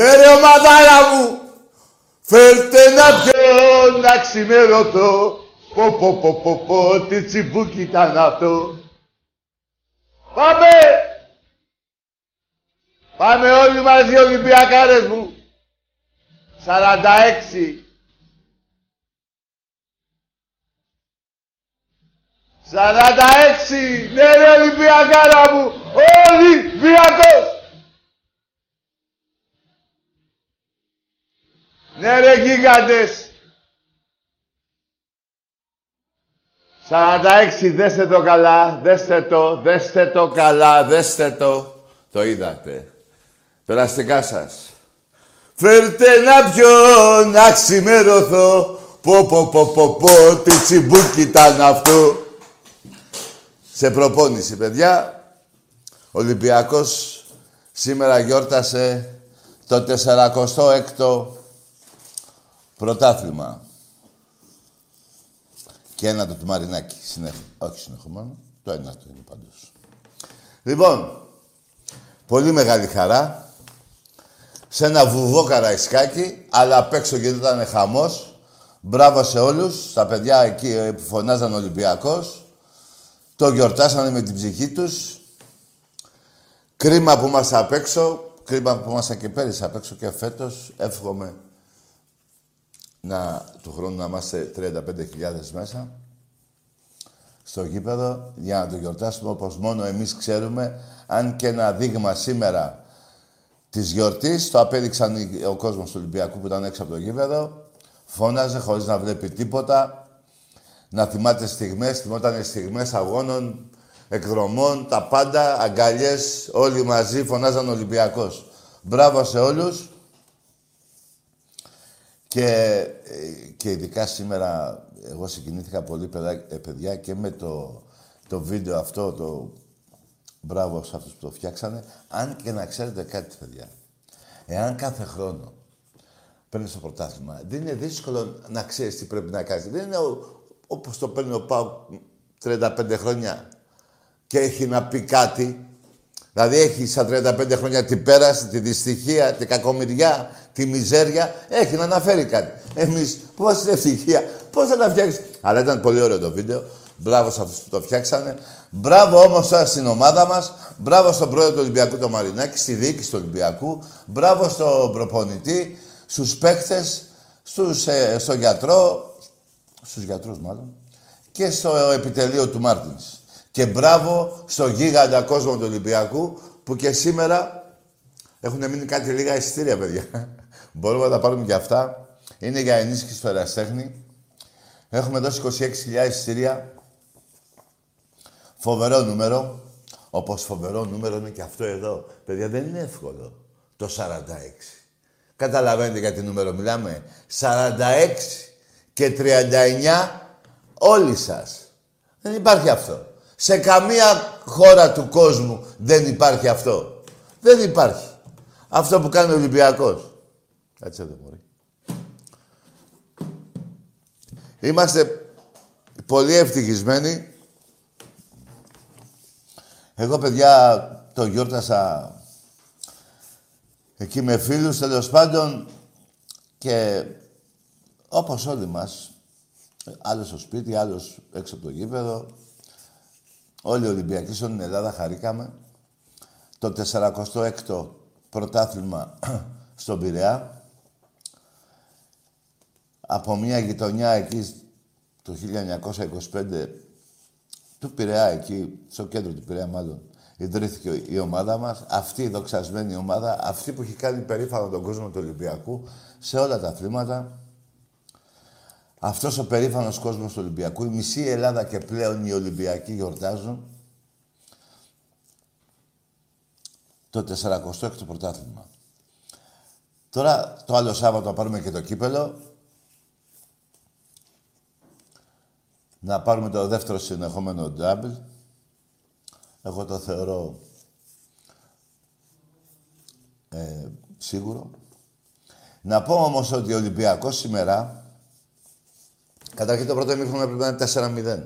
Ναι ρε ομαδάρα μου, φέρτε να πιω να ξημερωτώ. Πω πω πω πω πω, τι τσιμπούκι ήταν αυτό. Πάμε! Πάμε όλοι μαζί Ολυμπιακάρες μου. 46. 46! Ναι ρε Ολυμπιακάρα μου! Ολυμπιακός! Ναι ρε γίγαντες. 46, δέστε το καλά, δέστε το, δέστε το καλά, δέστε το. Το είδατε. Περαστικά σας. Φέρτε να πιω, να ξημερωθώ. Πω πω πω πω πω, τι τσιμπούκι ήταν αυτό. Σε προπόνηση, παιδιά. Ολυμπιακός σήμερα γιόρτασε το 46ο Πρωτάθλημα. Και ένα το του Μαρινάκη. Συνέχ... Όχι συνεχόμενο. Το ένα το είναι πάντως. Λοιπόν, πολύ μεγάλη χαρά. Σε ένα βουβό καραϊσκάκι, αλλά απ' έξω ήταν χαμός. Μπράβο σε όλους, στα παιδιά εκεί ε, που φωνάζαν Ολυμπιακός. Το γιορτάσανε με την ψυχή τους. Κρίμα που είμαστε απ' έξω. Κρίμα που είμαστε και πέρυσι απ' έξω και φέτος. Εύχομαι να, του χρόνου να είμαστε 35.000 μέσα στο γήπεδο για να το γιορτάσουμε όπως μόνο εμείς ξέρουμε αν και ένα δείγμα σήμερα της γιορτής το απέδειξαν ο κόσμος του Ολυμπιακού που ήταν έξω από το γήπεδο φώναζε χωρίς να βλέπει τίποτα να θυμάται στιγμές, θυμόταν στιγμές αγώνων, εκδρομών, τα πάντα, αγκαλιές, όλοι μαζί φωνάζαν Ολυμπιακός. Μπράβο σε όλους. Και, ε, και ειδικά σήμερα εγώ συγκινήθηκα πολύ ε, παιδιά και με το, το βίντεο αυτό, το μπράβο σε αυτούς που το φτιάξανε. Αν και να ξέρετε κάτι παιδιά, εάν κάθε χρόνο παίρνεις το πρωτάθλημα, δεν είναι δύσκολο να ξέρεις τι πρέπει να κάνεις. Δεν είναι όπως το παίρνει ο Πάου 35 χρόνια και έχει να πει κάτι. Δηλαδή έχει στα 35 χρόνια την πέραση, τη δυστυχία, την κακομοιριά, τη μιζέρια. Έχει να αναφέρει κάτι. Εμείς πώς είναι ευτυχία, πώς θα τα φτιάξεις. Αλλά ήταν πολύ ωραίο το βίντεο. Μπράβο σε αυτούς που το φτιάξανε. Μπράβο όμως στην ομάδα μας. Μπράβο στον πρόεδρο του Ολυμπιακού, τον Μαρινάκη, στη διοίκηση του Ολυμπιακού. Μπράβο στον προπονητή, στους παίχτε, ε, στον γιατρό, στους γιατρούς μάλλον, και στο επιτελείο του Μάρτινς. Και μπράβο στο γίγαντα κόσμο του Ολυμπιακού που και σήμερα έχουν μείνει κάτι λίγα εισιτήρια, παιδιά. Μπορούμε να τα πάρουμε και αυτά. Είναι για ενίσχυση του εραστέχνη. Έχουμε δώσει 26.000 εισιτήρια. Φοβερό νούμερο. Όπως φοβερό νούμερο είναι και αυτό εδώ. Παιδιά, δεν είναι εύκολο το 46. Καταλαβαίνετε για τι νούμερο μιλάμε. 46 και 39 όλοι σας. Δεν υπάρχει αυτό. Σε καμία χώρα του κόσμου δεν υπάρχει αυτό. Δεν υπάρχει. Αυτό που κάνει ο Ολυμπιακός. Κάτσε εδώ, μπορεί. Είμαστε πολύ ευτυχισμένοι. Εγώ, παιδιά, το γιόρτασα εκεί με φίλους, τέλος πάντων, και όπως όλοι μας, άλλος στο σπίτι, άλλος έξω από το γήπεδο, Όλοι οι Ολυμπιακοί στην Ελλάδα χαρήκαμε. Το 46ο πρωτάθλημα στον Πειραιά. Από μια γειτονιά εκεί το 1925 του Πειραιά εκεί, στο κέντρο του Πειραιά μάλλον, ιδρύθηκε η ομάδα μας. Αυτή η δοξασμένη ομάδα, αυτή που έχει κάνει περήφανο τον κόσμο του Ολυμπιακού σε όλα τα αθλήματα. Αυτός ο περήφανος κόσμος του Ολυμπιακού, η μισή Ελλάδα και πλέον οι Ολυμπιακοί γιορτάζουν το 46ο πρωτάθλημα. Τώρα, το άλλο Σάββατο θα πάρουμε και το κύπελο. Να πάρουμε το δεύτερο συνεχόμενο double. Εγώ το θεωρώ ε, σίγουρο. Να πω όμως ότι ο Ολυμπιακός σήμερα Καταρχήν το πρώτο ημίχρονο έπρεπε να είναι 4-0.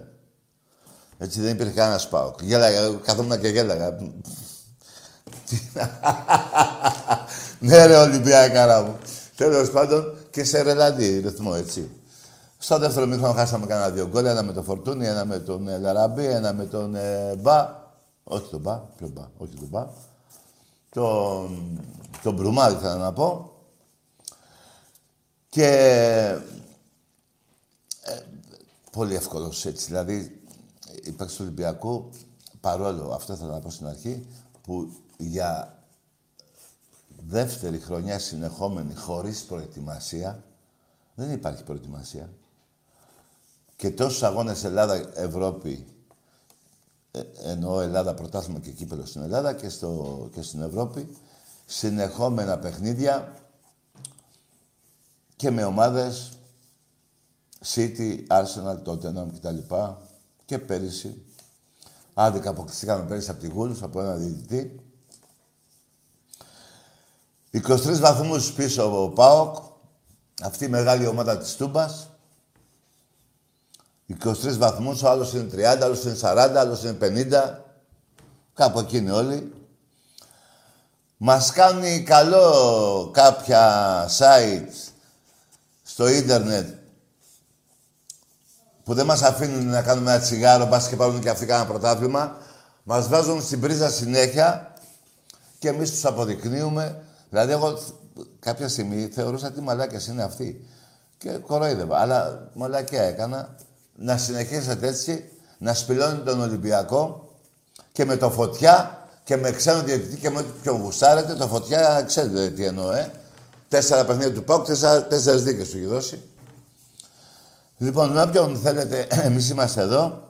Έτσι δεν υπήρχε κανένα σπάουκ. Γέλαγα, καθόμουν και γέλαγα. ναι, ρε Ολυμπιακάρα μου. Τέλος πάντων και σε ρελαντή ρυθμό, έτσι. Στο δεύτερο μήχρονο χάσαμε κανένα δύο γκολ. Ένα με τον Φορτούνι, ένα με τον ε, Λαραμπή, ένα με τον ε, Μπα. Όχι τον Μπα, ποιο Μπα, όχι τον Μπα. Τον, τον Μπρουμάρ ήθελα να πω. Και πολύ εύκολος έτσι. Δηλαδή, η παίξη του Ολυμπιακού, παρόλο, αυτό θα να πω στην αρχή, που για δεύτερη χρονιά συνεχόμενη χωρίς προετοιμασία, δεν υπάρχει προετοιμασία. Και τόσους αγώνες Ελλάδα-Ευρώπη, ε, εννοώ Ελλάδα πρωτάθλημα και κύπελο στην Ελλάδα και, στο, και στην Ευρώπη, συνεχόμενα παιχνίδια και με ομάδες City, Arsenal, Tottenham κτλ. Και πέρυσι. Άδικα αποκλειστήκαμε πέρυσι από τη Γούλους, από ένα διαιτητή. 23 βαθμούς πίσω ο ΠΑΟΚ, αυτή η μεγάλη ομάδα της Τούμπας. 23 βαθμούς, ο άλλος είναι 30, ο άλλος είναι 40, ο άλλος είναι 50. Κάπου εκεί είναι όλοι. Μας κάνει καλό κάποια site στο ίντερνετ που δεν μας αφήνουν να κάνουμε ένα τσιγάρο, μπας και πάρουν και αυτοί κάνα πρωτάθλημα. Μας βάζουν στην πρίζα συνέχεια και εμείς τους αποδεικνύουμε. Δηλαδή, εγώ κάποια στιγμή θεωρούσα ότι μαλάκες είναι αυτοί. Και κοροϊδεύα. Αλλά μαλακιά έκανα να συνεχίσετε έτσι, να σπηλώνει τον Ολυμπιακό και με το φωτιά και με ξένο διαιτητή και με ό,τι πιο γουστάρετε. Το φωτιά ξέρετε τι εννοώ, ε. Τέσσερα παιχνίδια του ΠΑΟΚ, τέσσερις δίκες του έχει δώσει. Λοιπόν, με όποιον θέλετε, εμείς είμαστε εδώ.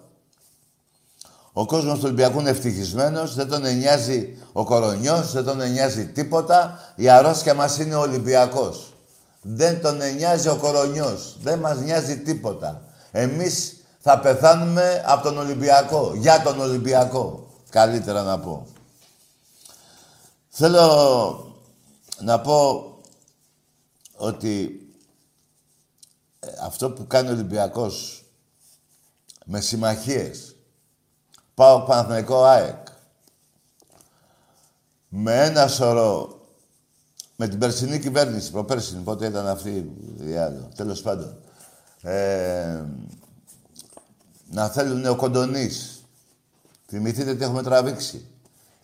Ο κόσμος του Ολυμπιακού είναι ευτυχισμένος, δεν τον νοιάζει ο κορονιός, δεν τον νοιάζει τίποτα. Η αρρώστια μας είναι ο Ολυμπιακός. Δεν τον νοιάζει ο κορονιός, δεν μας νοιάζει τίποτα. Εμείς θα πεθάνουμε από τον Ολυμπιακό, για τον Ολυμπιακό. Καλύτερα να πω. Θέλω να πω ότι αυτό που κάνει ο Ολυμπιακός με συμμαχίες, πάω Παναθηναϊκό ΑΕΚ, με ένα σωρό, με την περσινή κυβέρνηση, προπέρσινη, πότε ήταν αυτή η άλλη, τέλος πάντων, ε, να θέλουν ο Κοντονής. Θυμηθείτε τι έχουμε τραβήξει.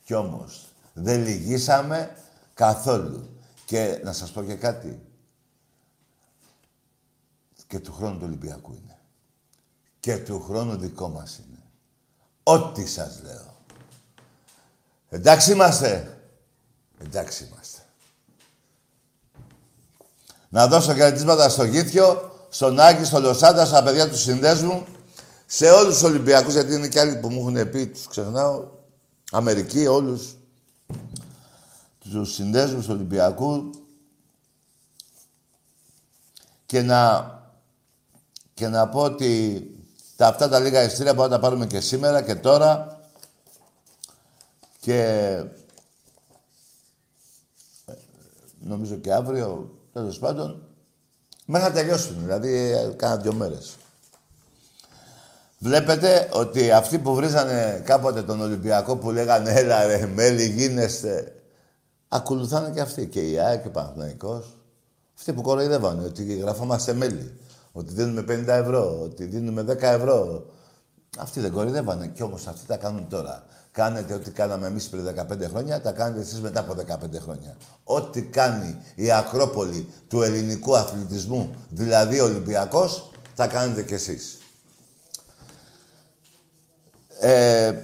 Κι όμως, δεν λυγίσαμε καθόλου. Και να σας πω και κάτι. Και του χρόνου του Ολυμπιακού είναι. Και του χρόνου δικό μας είναι. Ό,τι σας λέω. Εντάξει είμαστε. Εντάξει είμαστε. Να δώσω χαιρετίσματα στο Γήθιο, στον Άκη, στον Λοσάντα, στα παιδιά του συνδέσμου, σε όλους τους Ολυμπιακούς, γιατί είναι και άλλοι που μου έχουν πει, τους ξεχνάω, Αμερική, όλους τους συνδέσμους τους Ολυμπιακούς. Και να, και να πω ότι τα αυτά τα λίγα ειστήρια μπορούμε να τα πάρουμε και σήμερα και τώρα. Και νομίζω και αύριο, τέλος πάντων, μέχρι να τελειώσουν, δηλαδή κάνα δύο μέρες. Βλέπετε ότι αυτοί που βρίζανε κάποτε τον Ολυμπιακό που λέγανε έλα ρε μέλη γίνεστε ακολουθάνε και αυτοί και η ΑΕΚ και ο Παναθηναϊκός. Αυτοί που κοροϊδεύανε ότι γραφόμαστε μέλη. Ότι δίνουμε 50 ευρώ, ότι δίνουμε 10 ευρώ. Αυτοί δεν κοροϊδεύανε. Κι όμως αυτοί τα κάνουν τώρα. Κάνετε ό,τι κάναμε εμείς πριν 15 χρόνια, τα κάνετε εσείς μετά από 15 χρόνια. Ό,τι κάνει η Ακρόπολη του ελληνικού αθλητισμού, δηλαδή ο Ολυμπιακός, θα κάνετε κι εσείς. Ε,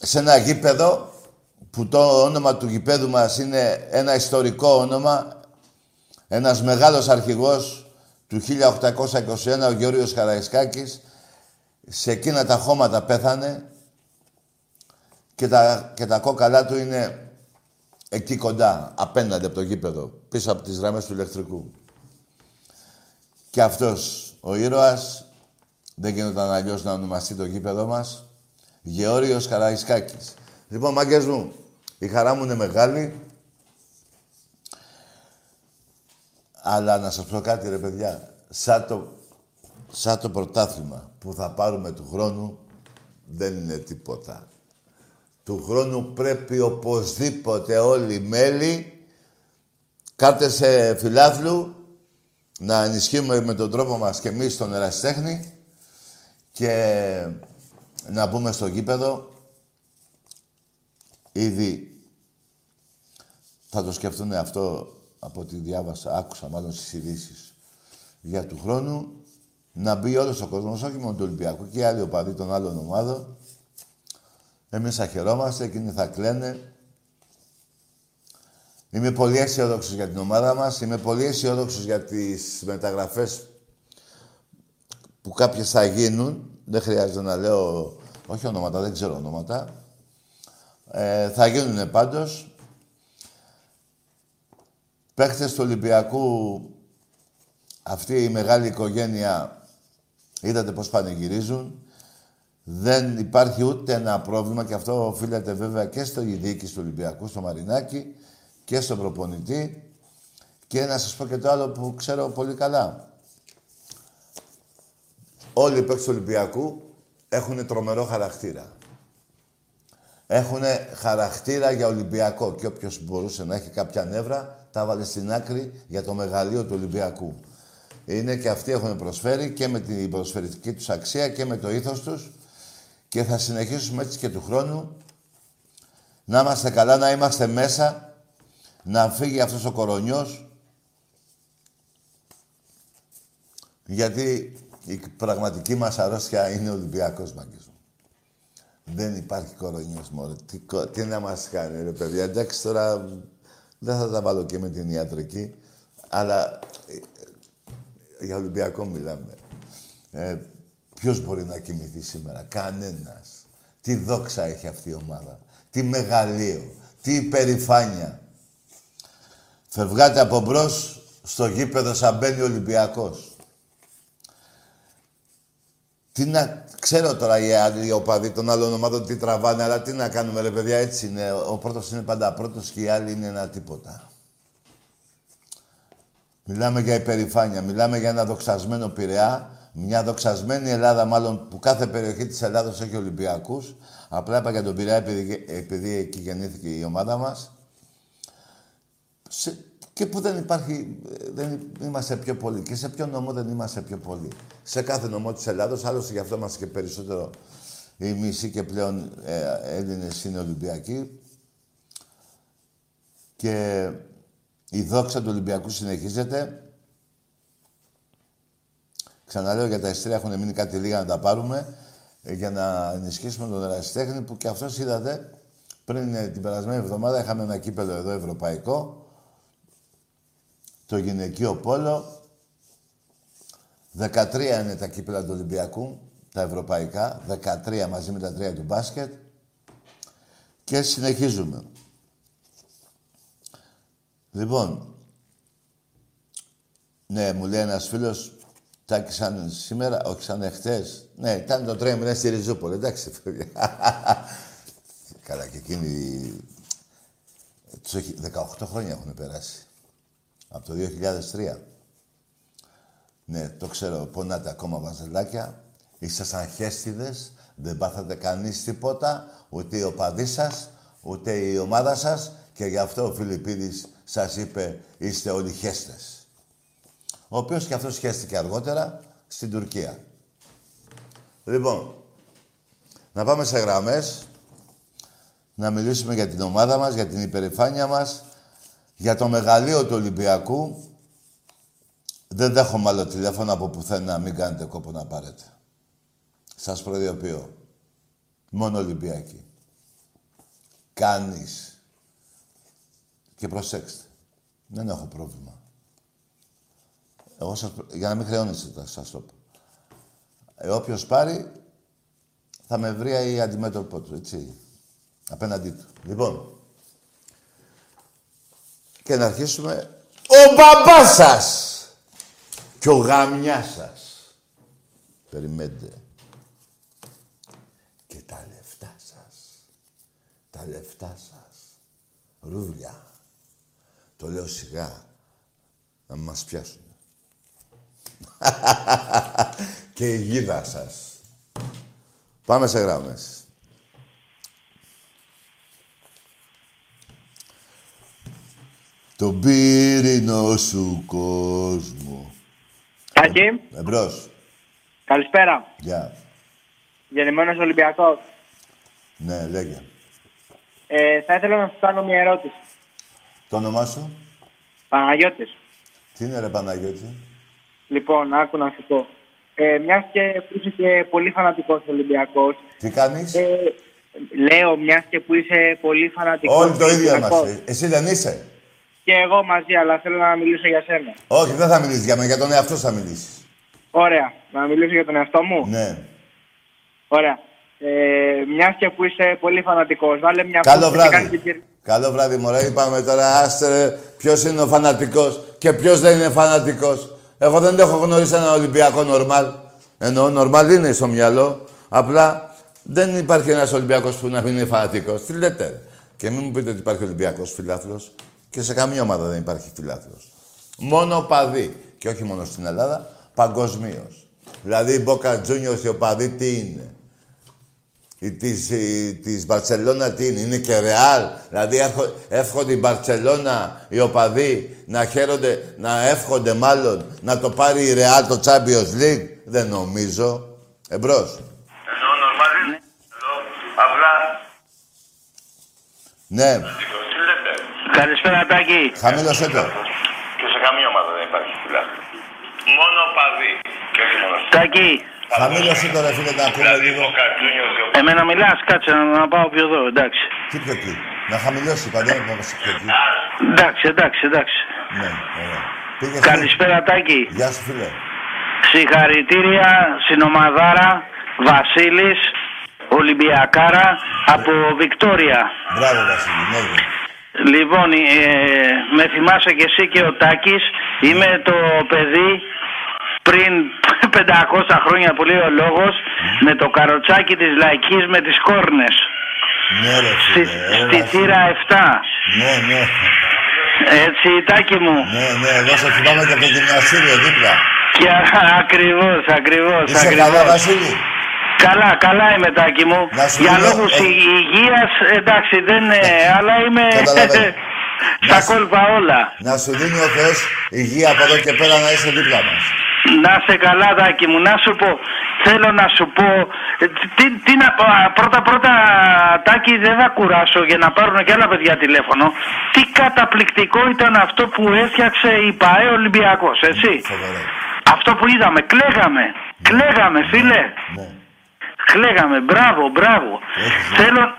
σε ένα γήπεδο που το όνομα του γηπέδου μας είναι ένα ιστορικό όνομα, ένας μεγάλος αρχηγός του 1821 ο Γεώργιος Καραϊσκάκης σε εκείνα τα χώματα πέθανε και τα, και τα κόκαλά του είναι εκεί κοντά, απέναντι από το γήπεδο, πίσω από τις γραμμές του ηλεκτρικού. Και αυτός ο ήρωας, δεν γίνονταν αλλιώς να ονομαστεί το γήπεδο μας, Γεώργιος Καραϊσκάκης. Λοιπόν, μάγκες μου, η χαρά μου είναι μεγάλη Αλλά να σας πω κάτι ρε παιδιά, σαν το, σαν το πρωτάθλημα που θα πάρουμε του χρόνου δεν είναι τίποτα. Του χρόνου πρέπει οπωσδήποτε όλοι οι μέλη κάτε σε φιλάθλου να ενισχύουμε με τον τρόπο μας και εμείς τον ερασιτέχνη και να μπούμε στο γήπεδο ήδη θα το σκεφτούν αυτό από ό,τι διάβασα, άκουσα μάλλον στις ειδήσεις για του χρόνου, να μπει όλος ο κόσμος, όχι μόνο του Ολυμπιακού και οι άλλοι οπαδοί των άλλων ομάδων. Εμείς θα χαιρόμαστε, εκείνοι θα κλαίνε. Είμαι πολύ αισιόδοξος για την ομάδα μας. Είμαι πολύ αισιόδοξος για τις μεταγραφές που κάποιες θα γίνουν. Δεν χρειάζεται να λέω, όχι ονόματα, δεν ξέρω ονόματα. Ε, θα γίνουν πάντως. Παίχτες του Ολυμπιακού, αυτή η μεγάλη οικογένεια, είδατε πώς πανηγυρίζουν. Δεν υπάρχει ούτε ένα πρόβλημα και αυτό οφείλεται βέβαια και στο διοίκηση του Ολυμπιακού, στο Μαρινάκι και στον προπονητή. Και να σας πω και το άλλο που ξέρω πολύ καλά. Όλοι οι παίκτες του Ολυμπιακού έχουν τρομερό χαρακτήρα. Έχουν χαρακτήρα για Ολυμπιακό και όποιος μπορούσε να έχει κάποια νεύρα τα βάλε στην άκρη για το μεγαλείο του Ολυμπιακού. Είναι και αυτοί έχουν προσφέρει και με την προσφερητική τους αξία και με το ήθος τους και θα συνεχίσουμε έτσι και του χρόνου να είμαστε καλά, να είμαστε μέσα, να φύγει αυτός ο κορονιός γιατί η πραγματική μας αρρώστια είναι ο Ολυμπιακός μάγκης Δεν υπάρχει κορονιός μόνο. Τι, τι να μας κάνει ρε παιδιά. Εντάξει τώρα δεν θα τα βάλω και με την ιατρική, αλλά ε, για Ολυμπιακό μιλάμε. Ε, ποιος μπορεί να κοιμηθεί σήμερα; Κανένας. Τι δόξα έχει αυτή η ομάδα. Τι μεγαλείο. Τι υπερηφάνεια. Φευγάτε από μπρος στο γήπεδο σαν μπαίνει ο Ολυμπιακός. Τι να... Ξέρω τώρα οι άλλοι οπαδοί των άλλων ομάδων τι τραβάνε, αλλά τι να κάνουμε ρε παιδιά, έτσι είναι. Ο πρώτος είναι πάντα πρώτος και οι άλλοι είναι ένα τίποτα. Μιλάμε για υπερηφάνεια, μιλάμε για ένα δοξασμένο Πειραιά, μια δοξασμένη Ελλάδα μάλλον που κάθε περιοχή της Ελλάδος έχει Ολυμπιακούς. Απλά είπα για τον Πειραιά επειδή, επειδή εκεί γεννήθηκε η ομάδα μας. και που δεν υπάρχει, δεν είμαστε πιο πολλοί. Και σε ποιο νομό δεν είμαστε πιο πολλοί. Σε κάθε νομό της Ελλάδος, άλλωστε γι' αυτό είμαστε και περισσότερο οι μισοί και πλέον ε, Έλληνες είναι Ολυμπιακοί. Και η δόξα του Ολυμπιακού συνεχίζεται. Ξαναλέω για τα εστία έχουν μείνει κάτι λίγα να τα πάρουμε ε, για να ενισχύσουμε τον ερασιτέχνη που και αυτός είδατε πριν ε, την περασμένη εβδομάδα είχαμε ένα κύπελο εδώ ευρωπαϊκό το γυναικείο πόλο 13 είναι τα κύπελα του Ολυμπιακού τα ευρωπαϊκά 13 μαζί με τα τρία του μπάσκετ και συνεχίζουμε. Λοιπόν, ναι, μου λέει ένας φίλος, Τάκη σαν σήμερα, όχι σαν εχθές. Ναι, ήταν το τρέμι, στη Ριζούπολη, εντάξει, παιδιά. Καλά, και εκείνοι... 18 χρόνια έχουν περάσει. Από το 2003. Ναι, το ξέρω, πονάτε ακόμα βαζελάκια. Ήσασταν χέστιδες, δεν πάθατε κανείς τίποτα, ούτε οι οπαδοί σας, ούτε η ομάδα σας και γι' αυτό ο Φιλιππίδης σας είπε είστε όλοι χέστες. Ο οποίος και αυτός χέστηκε αργότερα στην Τουρκία. Λοιπόν, να πάμε σε γραμμές, να μιλήσουμε για την ομάδα μας, για την υπερηφάνεια μας, για το μεγαλείο του Ολυμπιακού. Δεν δέχομαι άλλο τηλέφωνο από πουθενά, μην κάνετε κόπο να πάρετε. Σας προδιοποιώ. Μόνο Ολυμπιακοί. Κάνεις. Και προσέξτε. Δεν έχω πρόβλημα. Εγώ σας, για να μην χρεώνεστε, σας το πω. Ε, όποιος πάρει, θα με βρει η αντιμέτωπό του, έτσι. Απέναντί του. Λοιπόν, και να αρχίσουμε ο μπαμπάς σας και ο γαμιάς σας. Περιμένετε. Και τα λεφτά σας. Τα λεφτά σας. Ρούβλια. Το λέω σιγά. Να μας πιάσουν. και η γίδα σας. Πάμε σε γράμμες. Το πύρινο σου κόσμο. Τάκη. Εμπρός. Καλησπέρα. Γεια. Yeah. Γεννημένος Ολυμπιακός. Ναι, λέγε. Ε, θα ήθελα να σου κάνω μια ερώτηση. Το όνομά σου; Παναγιώτης. Τι είναι ρε Παναγιώτη; Λοιπόν, άκου να σου πω. Ε, μιας και που είσαι και πολύ φανατικός Ολυμπιακός. Τι κάνεις; Ε, λέω, μιας και που είσαι πολύ φανατικός Όλοι το ίδιο είμαστε. Εσύ δεν είσαι; Και εγώ μαζί, αλλά θέλω να μιλήσω για σένα. Όχι, δεν θα μιλήσεις για μένα, για τον εαυτό θα μιλήσεις. Ωραία. Να μιλήσω για τον εαυτό μου; Ναι. Ωραία. Ε, μιας και που είσαι πολύ φανατικός, βάλε μια Καλό βράδυ. Και... Καλό βράδυ, Μωρέ. Είπαμε τώρα, άστε ποιος είναι ο φανατικός και ποιος δεν είναι φανατικός. Εγώ δεν έχω γνωρίσει ένα Ολυμπιακό νορμάλ. Εννοώ, νορμάλ είναι στο μυαλό. Απλά δεν υπάρχει ένας Ολυμπιακός που να μην είναι φανατικός. Τι λέτε. Και μην μου πείτε ότι υπάρχει Ολυμπιακός φιλάθλος. Και σε καμία ομάδα δεν υπάρχει φιλάθλος. Μόνο παδί. Και όχι μόνο στην Ελλάδα, παγκοσμίως. Δηλαδή η Μπόκα Τζούνιο η οπαδή τι είναι; Η της, η, της Μπαρτσελώνα τι είναι, είναι και ρεάλ. Δηλαδή εύχονται η Μπαρτσελώνα, οι οπαδοί, να χαίρονται, να εύχονται μάλλον, να το πάρει η Ρεάλ το Champions League. Δεν νομίζω. Εμπρός. Ενώ νορμάλι είναι. Απλά. Ναι. Καλησπέρα, Τάκη. Χαμήλωσέ το. Και σε καμία ομάδα δεν υπάρχει φιλάθλος. Μόνο παδί. Και όχι μόνο Τάκη. Χαμήλωσε το ρε φίλε να ακούμε Δηλαδή λίγο. ο Κατζούνιος, ο Εμένα μιλάς, κάτσε να, να πάω πιο εδώ, εντάξει. Τι πιο εκεί; Να χαμηλώσει παντέ να πάμε πιο εκεί. Εντάξει, εντάξει, εντάξει. Ναι, ωραία. Πήγες Καλησπέρα, Τάκη. Γεια σου φίλε. Συγχαρητήρια στην ομαδάρα Βασίλης Ολυμπιακάρα από Βικτόρια. Μπράβο Βασίλη, ναι. ναι. Λοιπόν, ε, με θυμάσαι και εσύ και ο Τάκης. Είμαι το παιδί πριν 500 χρόνια που λέει ο λόγος με το καροτσάκι της Λαϊκής με τις κόρνες. Ναι ρε Στη, φίλε. στη έλα, θύρα 7. Ναι, ναι. Έτσι, Τάκη μου. Ναι, ναι, εγώ σε θυμάμαι και από το γυμναστήριο δίπλα. Και ακριβώς, ακριβώς, Είσαι ακριβώς. καλά, Βασίλη; Καλά, καλά είμαι τάκι μου. Να σου Για λέω, λόγους ε, υγείας, εντάξει, δεν είναι, αλλά είμαι... Καταλαβαίνω. Στα κόλπα όλα. Να σου δίνει ο Θεός υγεία από εδώ και πέρα να είσαι δίπλα μας. Να σε καλά, Δάκη μου. Να σου πω, θέλω να σου πω. ε, Τι, τι να πω, α, πρώτα πρώτα, Τάκη, δεν θα κουράσω για να πάρουν και άλλα παιδιά τηλέφωνο. Τι καταπληκτικό ήταν αυτό που έφτιαξε η ΠαΕ Ολυμπιακός, έτσι. Φοβερό. Αυτό που είδαμε, κλαίγαμε. Κλαίγαμε, φίλε. Ναι. Κλαίγαμε. Μπράβο, μπράβο. Έχεις Θέλω.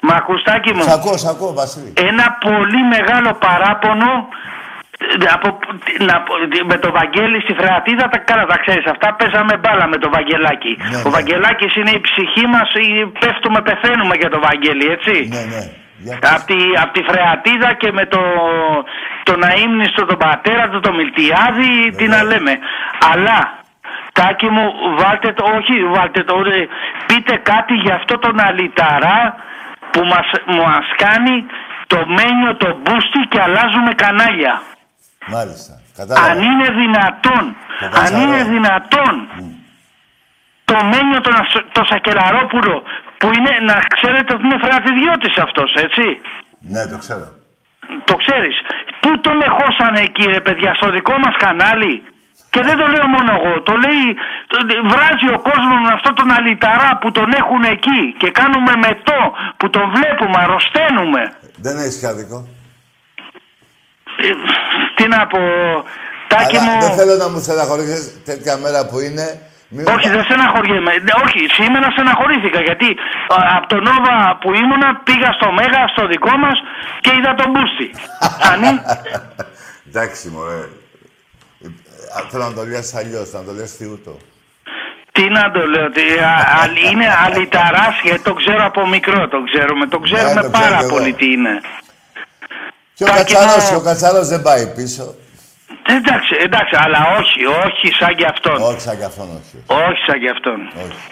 Μα ακουστάκι μου. Σ' ακούω, σ' ακούω, Βασίλη. Ένα πολύ μεγάλο παράπονο ε, από, να, πω- με το Βαγγέλη στη Φρεατίδα, τα καλά τα ξέρεις αυτά, παίζαμε μπάλα με το Βαγγελάκι. Ναι, Ο ναι. Βαγγελάκης είναι η ψυχή μας, η- πέφτουμε, πεθαίνουμε για το Βαγγέλη, έτσι. Ναι, ναι. Για πες. Από τη, απ' τη Φρεατίδα και με το, τον αείμνηστο τον πατέρα του, το Μιλτιάδη, τι να λέμε. Αλλά, Τάκη μου, βάλτε το, όχι βάλτε το, ρε, πείτε κάτι για αυτό τον αλυταρά που μας, μας κάνει το μένιο, το μπούστι και αλλάζουμε κανάλια. Μάλιστα. Κατάλαβα. Αν είναι δυνατόν, Το αν Κατσαρό. είναι δυνατόν το μένιο τον, Ασ- το Σακελαρόπουλο που είναι, να ξέρετε ότι είναι φρατιδιώτης αυτός, έτσι; Ναι, το ξέρω. Το ξέρεις. Πού τον εχώσανε εκεί ρε παιδιά, στο δικό μας κανάλι; Και δεν το λέω μόνο εγώ, το λέει, το- βράζει ο κόσμος με αυτό τον αλυταρά που τον έχουν εκεί και κάνουμε μετό που τον βλέπουμε, αρρωσταίνουμε. Δεν έχεις άδικο. Ε, τι να πω, Τάκη Αλλά μου... δεν θέλω να μου στεναχωρήσεις τέτοια μέρα που είναι. Μη... Όχι, δεν στεναχωριέμαι. Ναι, Όχι, σήμερα στεναχωρήθηκα γιατί από τον Νόβα που ήμουνα πήγα στο Μέγα, στο δικό μας και είδα τον Μπούστη. Αν είναι- Εντάξει, μωρέ. Ε, Θέλω να το λες αλλιώς, να το λες θιούτο. Τι να το λέω, τι, α, α, είναι αλυταράς γιατί το ξέρω από μικρό, το ξέρουμε, το ξέρουμε Ναι, το ξέρω πάρα κι εγώ. πολύ τι είναι. Και ο Τάκη, Κατσαρός, να- και ο Κατσαρός δεν πάει πίσω. Εντάξει, εντάξει, αλλά όχι, όχι σαν κι αυτόν. Όχι σαν κι αυτόν, όχι. Όχι σαν κι αυτόν. όχι.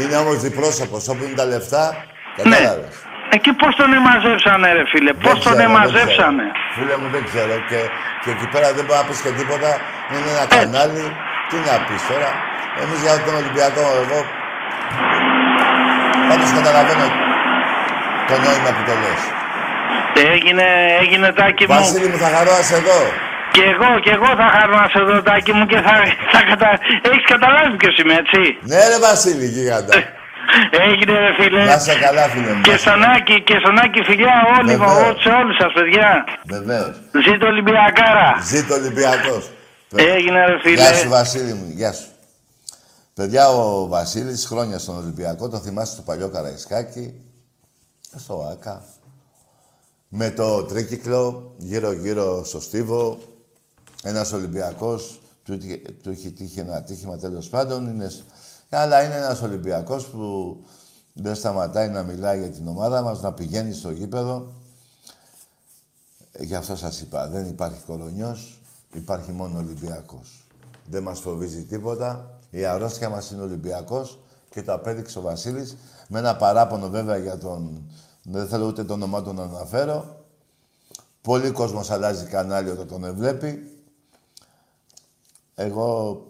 Είναι όμως διπρόσωπος, όπου είναι τα λεφτά, Ναι. κατάλαβες. Εκεί πώς τον εμαζέψανε ρε φίλε, Δεν πώς τον ξέρω, δεν εμαζέψανε. ξέρω. Φίλε μου, δεν ξέρω. Και, και εκεί πέρα δεν μπορεί να πεις και τίποτα. Είναι ένα κανάλι. Τι να πεις τώρα. Εμείς για τον Ολυμπιακό, εγώ... Πάντως καταλαβαίνω το νόημα που το λες. Έγινε, έγινε τάκι μου. Βασίλη μου, θα χαρώ να σε δω. Και εγώ, και εγώ θα χαρώ να σε δω τάκι μου και θα, θα κατα... Έχεις καταλάβει ποιος είμαι, έτσι; Ναι ρε Βασίλη, γίγαντα. Έγινε ρε φίλε. να είσαι καλά, φίλε μου. Και στον Άκη, και στον Άκη φιλιά όλοι, Βεβαίως. σε όλους σας παιδιά. Βεβαίως. Ζήτω Ολυμπιακάρα. Ζήτω Ολυμπιακός. Έγινε ρε φίλε. Γεια σου Βασίλη μου, γεια σου. Παιδιά, ο Βασίλης χρόνια στον Ολυμπιακό, τον θυμάστε στο παλιό Καραϊσκάκι, στο ΆΚΑ, με το τρίκυκλο γύρω-γύρω στο Στίβο, ένας Ολυμπιακός, του, είχε- του είχε τύχει ένα ατύχημα τέλος πάντων, είναι, σ- αλλά είναι ένας Ολυμπιακός που δεν σταματάει να μιλάει για την ομάδα μας, να πηγαίνει στο γήπεδο. Ε, Γι' αυτό σας είπα, δεν υπάρχει κορονιός, υπάρχει μόνο Ολυμπιακός. Δεν μας φοβίζει τίποτα. Η αρρώστια μας είναι Ολυμπιακός και το απέδειξε ο Βασίλης με ένα παράπονο βέβαια για τον... Δεν θέλω ούτε το όνομά του να αναφέρω. Πολλοί κόσμος αλλάζει κανάλι όταν τον βλέπει. Εγώ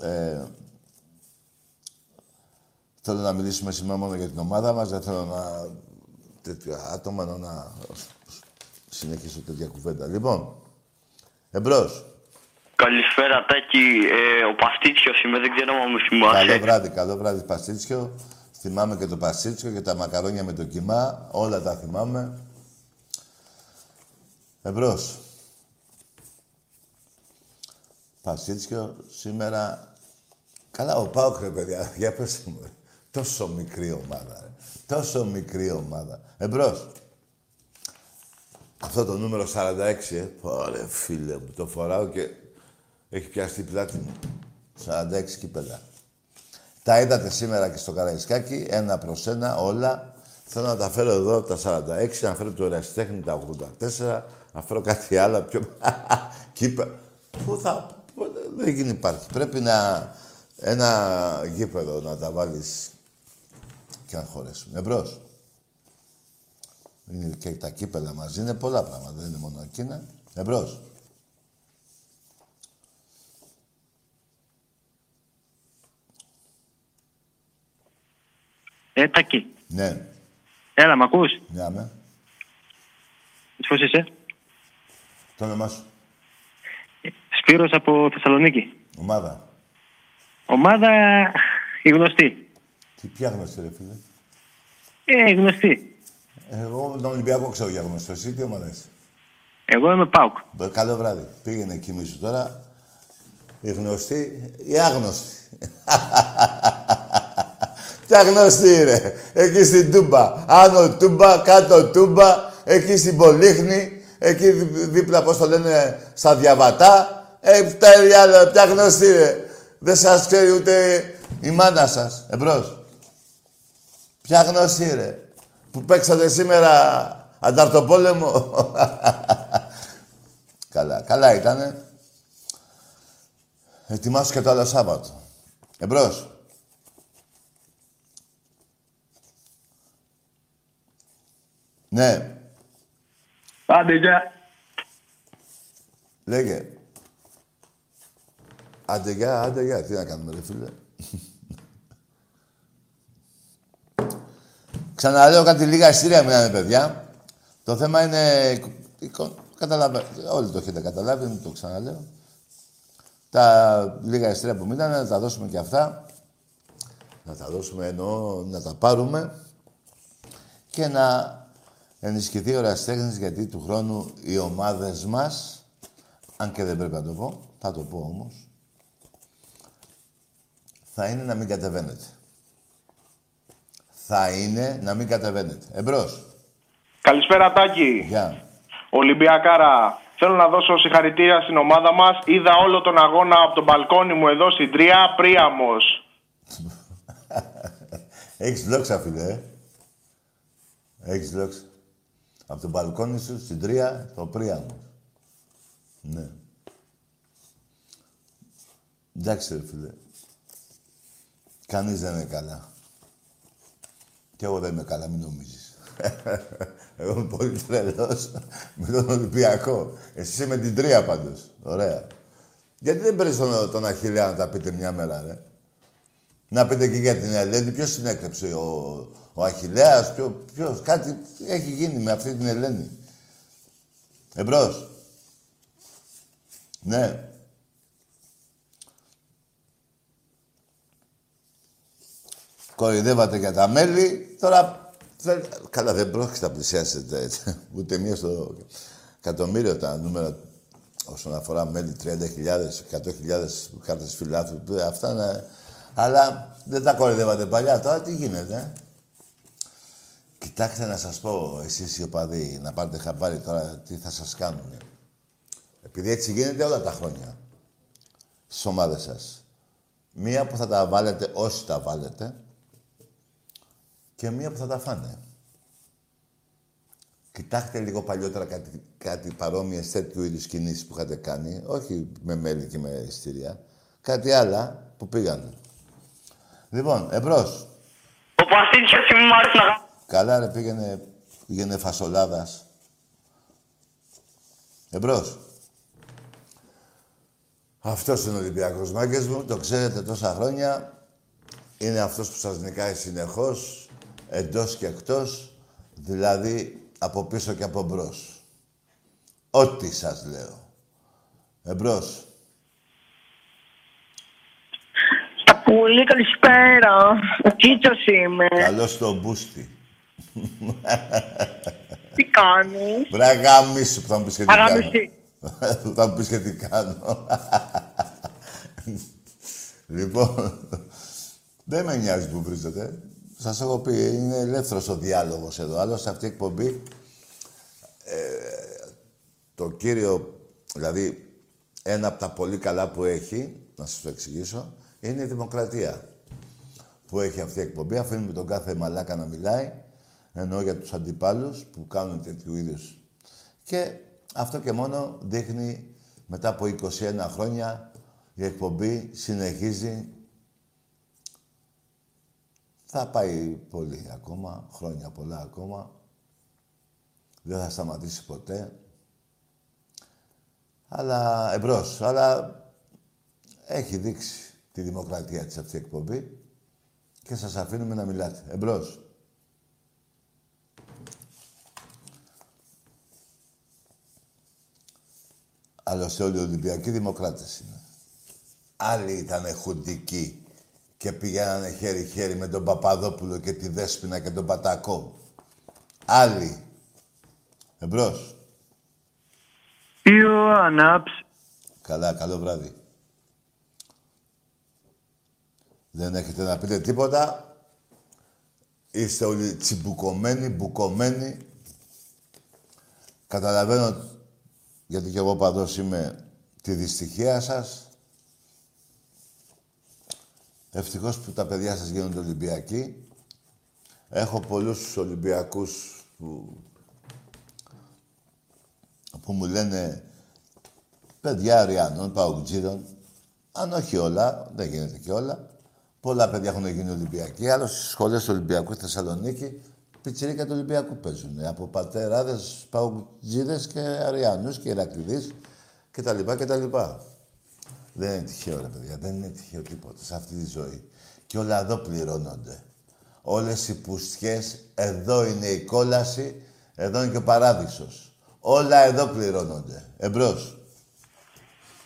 ε, θέλω να μιλήσουμε σήμερα μόνο για την ομάδα μας. Δεν θέλω να τέτοια άτομα να, να συνεχίσω τέτοια κουβέντα. Λοιπόν, εμπρός. Καλησπέρα Τάκη, ε, ο Παστίτσιος είμαι, δεν ξέρω αν μου Καλό θυμάσαι. βράδυ, καλό βράδυ Παστίτσιο. Θυμάμαι και το Παστίτσιο και τα μακαρόνια με το κιμά. Όλα τα θυμάμαι. Εμπρός. Παστίτσιο, σήμερα... Καλά, ο Πάοκ, ρε παιδιά, για πες μου. ρε. Τόσο μικρή ομάδα, ρε. Τόσο μικρή ομάδα. Εμπρός. Αυτό το νούμερο 46, ε. Ωραία, φίλε μου. Το φοράω και έχει πιάσει πλάτη μου. 46 κύπελα. Τα είδατε σήμερα και στο Καραϊσκάκι, ένα προς ένα, όλα. Θέλω να τα φέρω εδώ τα 46, να φέρω το ερασιτέχνη τα 84, να φέρω κάτι άλλο πιο... Κύπε. Πού θα... πού- Δεν γίνει υπάρχει. Πρέπει να... Ένα γήπεδο να τα βάλεις και να χωρέσουν. Εμπρός. Είναι και τα κύπελα μαζί, είναι πολλά πράγματα, δεν είναι μόνο εκείνα. Εμπρός. Ε, Τάκη. Ναι. Έλα, μ' ακούς; Ναι, με. πώς είσαι; Το όνομά σου. Σπύρος από Θεσσαλονίκη. Ομάδα. Ομάδα η γνωστή. Τι ποια γνωστή ρε φίλε; Ε, η γνωστή. Εγώ τον Ολυμπιακό ξέρω για γνωστό. Εσύ τι ομάδα είσαι; Εγώ είμαι ΠΑΟΚ. Ε, Καλό βράδυ. Πήγαινε κοιμήσου τώρα. Η γνωστή, η άγνωστη. Ποια γνωστή ρε. Εκεί στην Τούμπα. Άνω Τούμπα, κάτω Τούμπα. Εκεί στην Πολύχνη. Εκεί δι- δίπλα, πώς το λένε, στα Διαβατά. Ε, ποια, η άλλα, ποια γνωστή ρε. Δεν σας ξέρει ούτε η μάνα σας. Εμπρός. Ποια γνωστή ρε. Που παίξατε σήμερα ανταρτοπόλεμο. καλά, καλά ήτανε. Ετοιμάσου και το άλλο Σάββατο. Εμπρός. Ναι, Άντε, γεια. λέγε. Άντε γεια, άντε γεια. Τι να κάνουμε ρε φίλε. Ξαναλέω κάτι λίγα ειστήρια μιλάνε παιδιά. Το θέμα είναι... εικο- Καταλαβα... Όλοι το έχετε καταλάβει, μην το ξαναλέω. Τα λίγα ειστήρια που μείνανε, να τα δώσουμε και αυτά. Να τα δώσουμε εννοώ, να τα πάρουμε. Και να ενισχυθεί ο Ραστέχνης, γιατί του χρόνου οι ομάδες μας, αν και δεν πρέπει να το πω, θα το πω όμως, θα είναι να μην κατεβαίνετε. Θα είναι να μην κατεβαίνετε. Εμπρός. Καλησπέρα Τάκη. Γεια. Ολυμπιακάρα. Θέλω να δώσω συγχαρητήρια στην ομάδα μας. Είδα όλο τον αγώνα από τον μπαλκόνι μου εδώ στην Τρία, Πρίαμος. Έχεις δόξα, φίλε, ε. Έχεις δόξα. Από το μπαλκόνι σου, στην τρία, το πρίαμο. Ναι. Εντάξει, ρε φίλε. Κανείς δεν είναι καλά. Κι εγώ δεν είμαι καλά, μην νομίζεις. εγώ είμαι πολύ τρελός με τον Ολυμπιακό. Εσύ είσαι με την τρία πάντως. Ωραία. Γιατί δεν παίρνεις τον, τον Αχιλέα να τα πείτε μια μέρα, ρε; Να πείτε και για την Ελένη, ποιος την έκλεψε, ο, ο Αχιλέας, ποιο, ποιος, κάτι έχει γίνει με αυτή την Ελένη. Εμπρός. Ναι. Κορυδεύατε για τα μέλη, τώρα... δεν- Καλά, δεν πρόκειται να πλησιάσετε έτσι. Ούτε μία στο εκατομμύριο τα νούμερα όσον αφορά μέλη 30.000, 100.000 κάρτες φιλάθλου. Αυτά είναι... Αλλά δεν τα κορυδεύατε παλιά. Τώρα τι γίνεται, ε; Κοιτάξτε να σας πω, εσείς οι οπαδοί, να πάρετε χαμπάρι τώρα τι θα σας κάνουν. Επειδή έτσι γίνεται όλα τα χρόνια στις ομάδες σας. Μία που θα τα βάλετε όσοι τα βάλετε και μία που θα τα φάνε. Κοιτάξτε λίγο παλιότερα κάτι, κάτι παρόμοιες τέτοιου είδους κινήσεις που είχατε κάνει. Όχι με μέλη και με ειστήρια. Κάτι άλλα που πήγανε. Λοιπόν, εμπρός. Ο Παστίτσιος είμαι μου αρέσει να κάνω. Καλά ρε, πήγαινε, πήγαινε φασολάδας. Εμπρός. Αυτός είναι ο Ολυμπιακός μάγκες μου, το ξέρετε τόσα χρόνια. Είναι αυτός που σας νικάει συνεχώς, εντός και εκτός, δηλαδή από πίσω και από μπρος. Ό,τι σας λέω. Εμπρός. Πολύ καλησπέρα. Ο Κίτσος είμαι. Καλώς το μπούστι. Τι κάνεις; Βρε γάμισου που θα μου πεις και τι κάνω. Αγάμιση. Που θα μου πεις και τι κάνω. λοιπόν, δεν με νοιάζει που βρίζετε. Σας έχω πει, είναι ελεύθερος ο διάλογος εδώ. Άλλωστε αυτή η εκπομπή, ε, το κύριο, δηλαδή ένα από τα πολύ καλά που έχει, να σας το εξηγήσω, είναι η δημοκρατία που έχει αυτή η εκπομπή. Αφήνουμε τον κάθε μαλάκα να μιλάει, εννοώ για τους αντιπάλους που κάνουν τέτοιου είδους. Και αυτό και μόνο δείχνει μετά από 21 χρόνια η εκπομπή συνεχίζει. Θα πάει πολύ ακόμα, χρόνια πολλά ακόμα. Δεν θα σταματήσει ποτέ. Αλλά εμπρός, αλλά έχει δείξει τη δημοκρατία της αυτή η εκπομπή και σας αφήνουμε να μιλάτε. Εμπρός. Άλλωστε όλοι οι Ολυμπιακοί δημοκράτες είναι. Άλλοι ήταν χουντικοί και πηγαίνανε χέρι-χέρι με τον Παπαδόπουλο και τη Δέσποινα και τον Πατακό. Άλλοι. Εμπρός. Ιωάννα, Καλά, καλό βράδυ. Δεν έχετε να πείτε τίποτα. Είστε όλοι τσιμπουκωμένοι, μπουκωμένοι. Καταλαβαίνω, γιατί και εγώ παδός είμαι, τη δυστυχία σας. Ευτυχώς που τα παιδιά σας γίνονται Ολυμπιακοί. Έχω πολλούς Ολυμπιακούς που, που μου λένε παιδιά Αριανών, Παουτζίδων. Αν όχι όλα, δεν γίνεται και όλα. Πολλά παιδιά έχουν γίνει Ολυμπιακοί. Άλλος στις σχολές του Ολυμπιακού στη Θεσσαλονίκη, πιτσιρίκα του Ολυμπιακού παίζουν. Από πατεράδες, Παουτζίδες και Αριανούς και Ηρακλειδεί κτλ. κτλ. Δεν είναι τυχαίο, ρε παιδιά. Δεν είναι τυχαίο τίποτα σε αυτή τη ζωή. Και όλα εδώ πληρώνονται. Όλες οι πουστιές, εδώ είναι η κόλαση, εδώ είναι και ο παράδεισος. Όλα εδώ πληρώνονται. Εμπρός.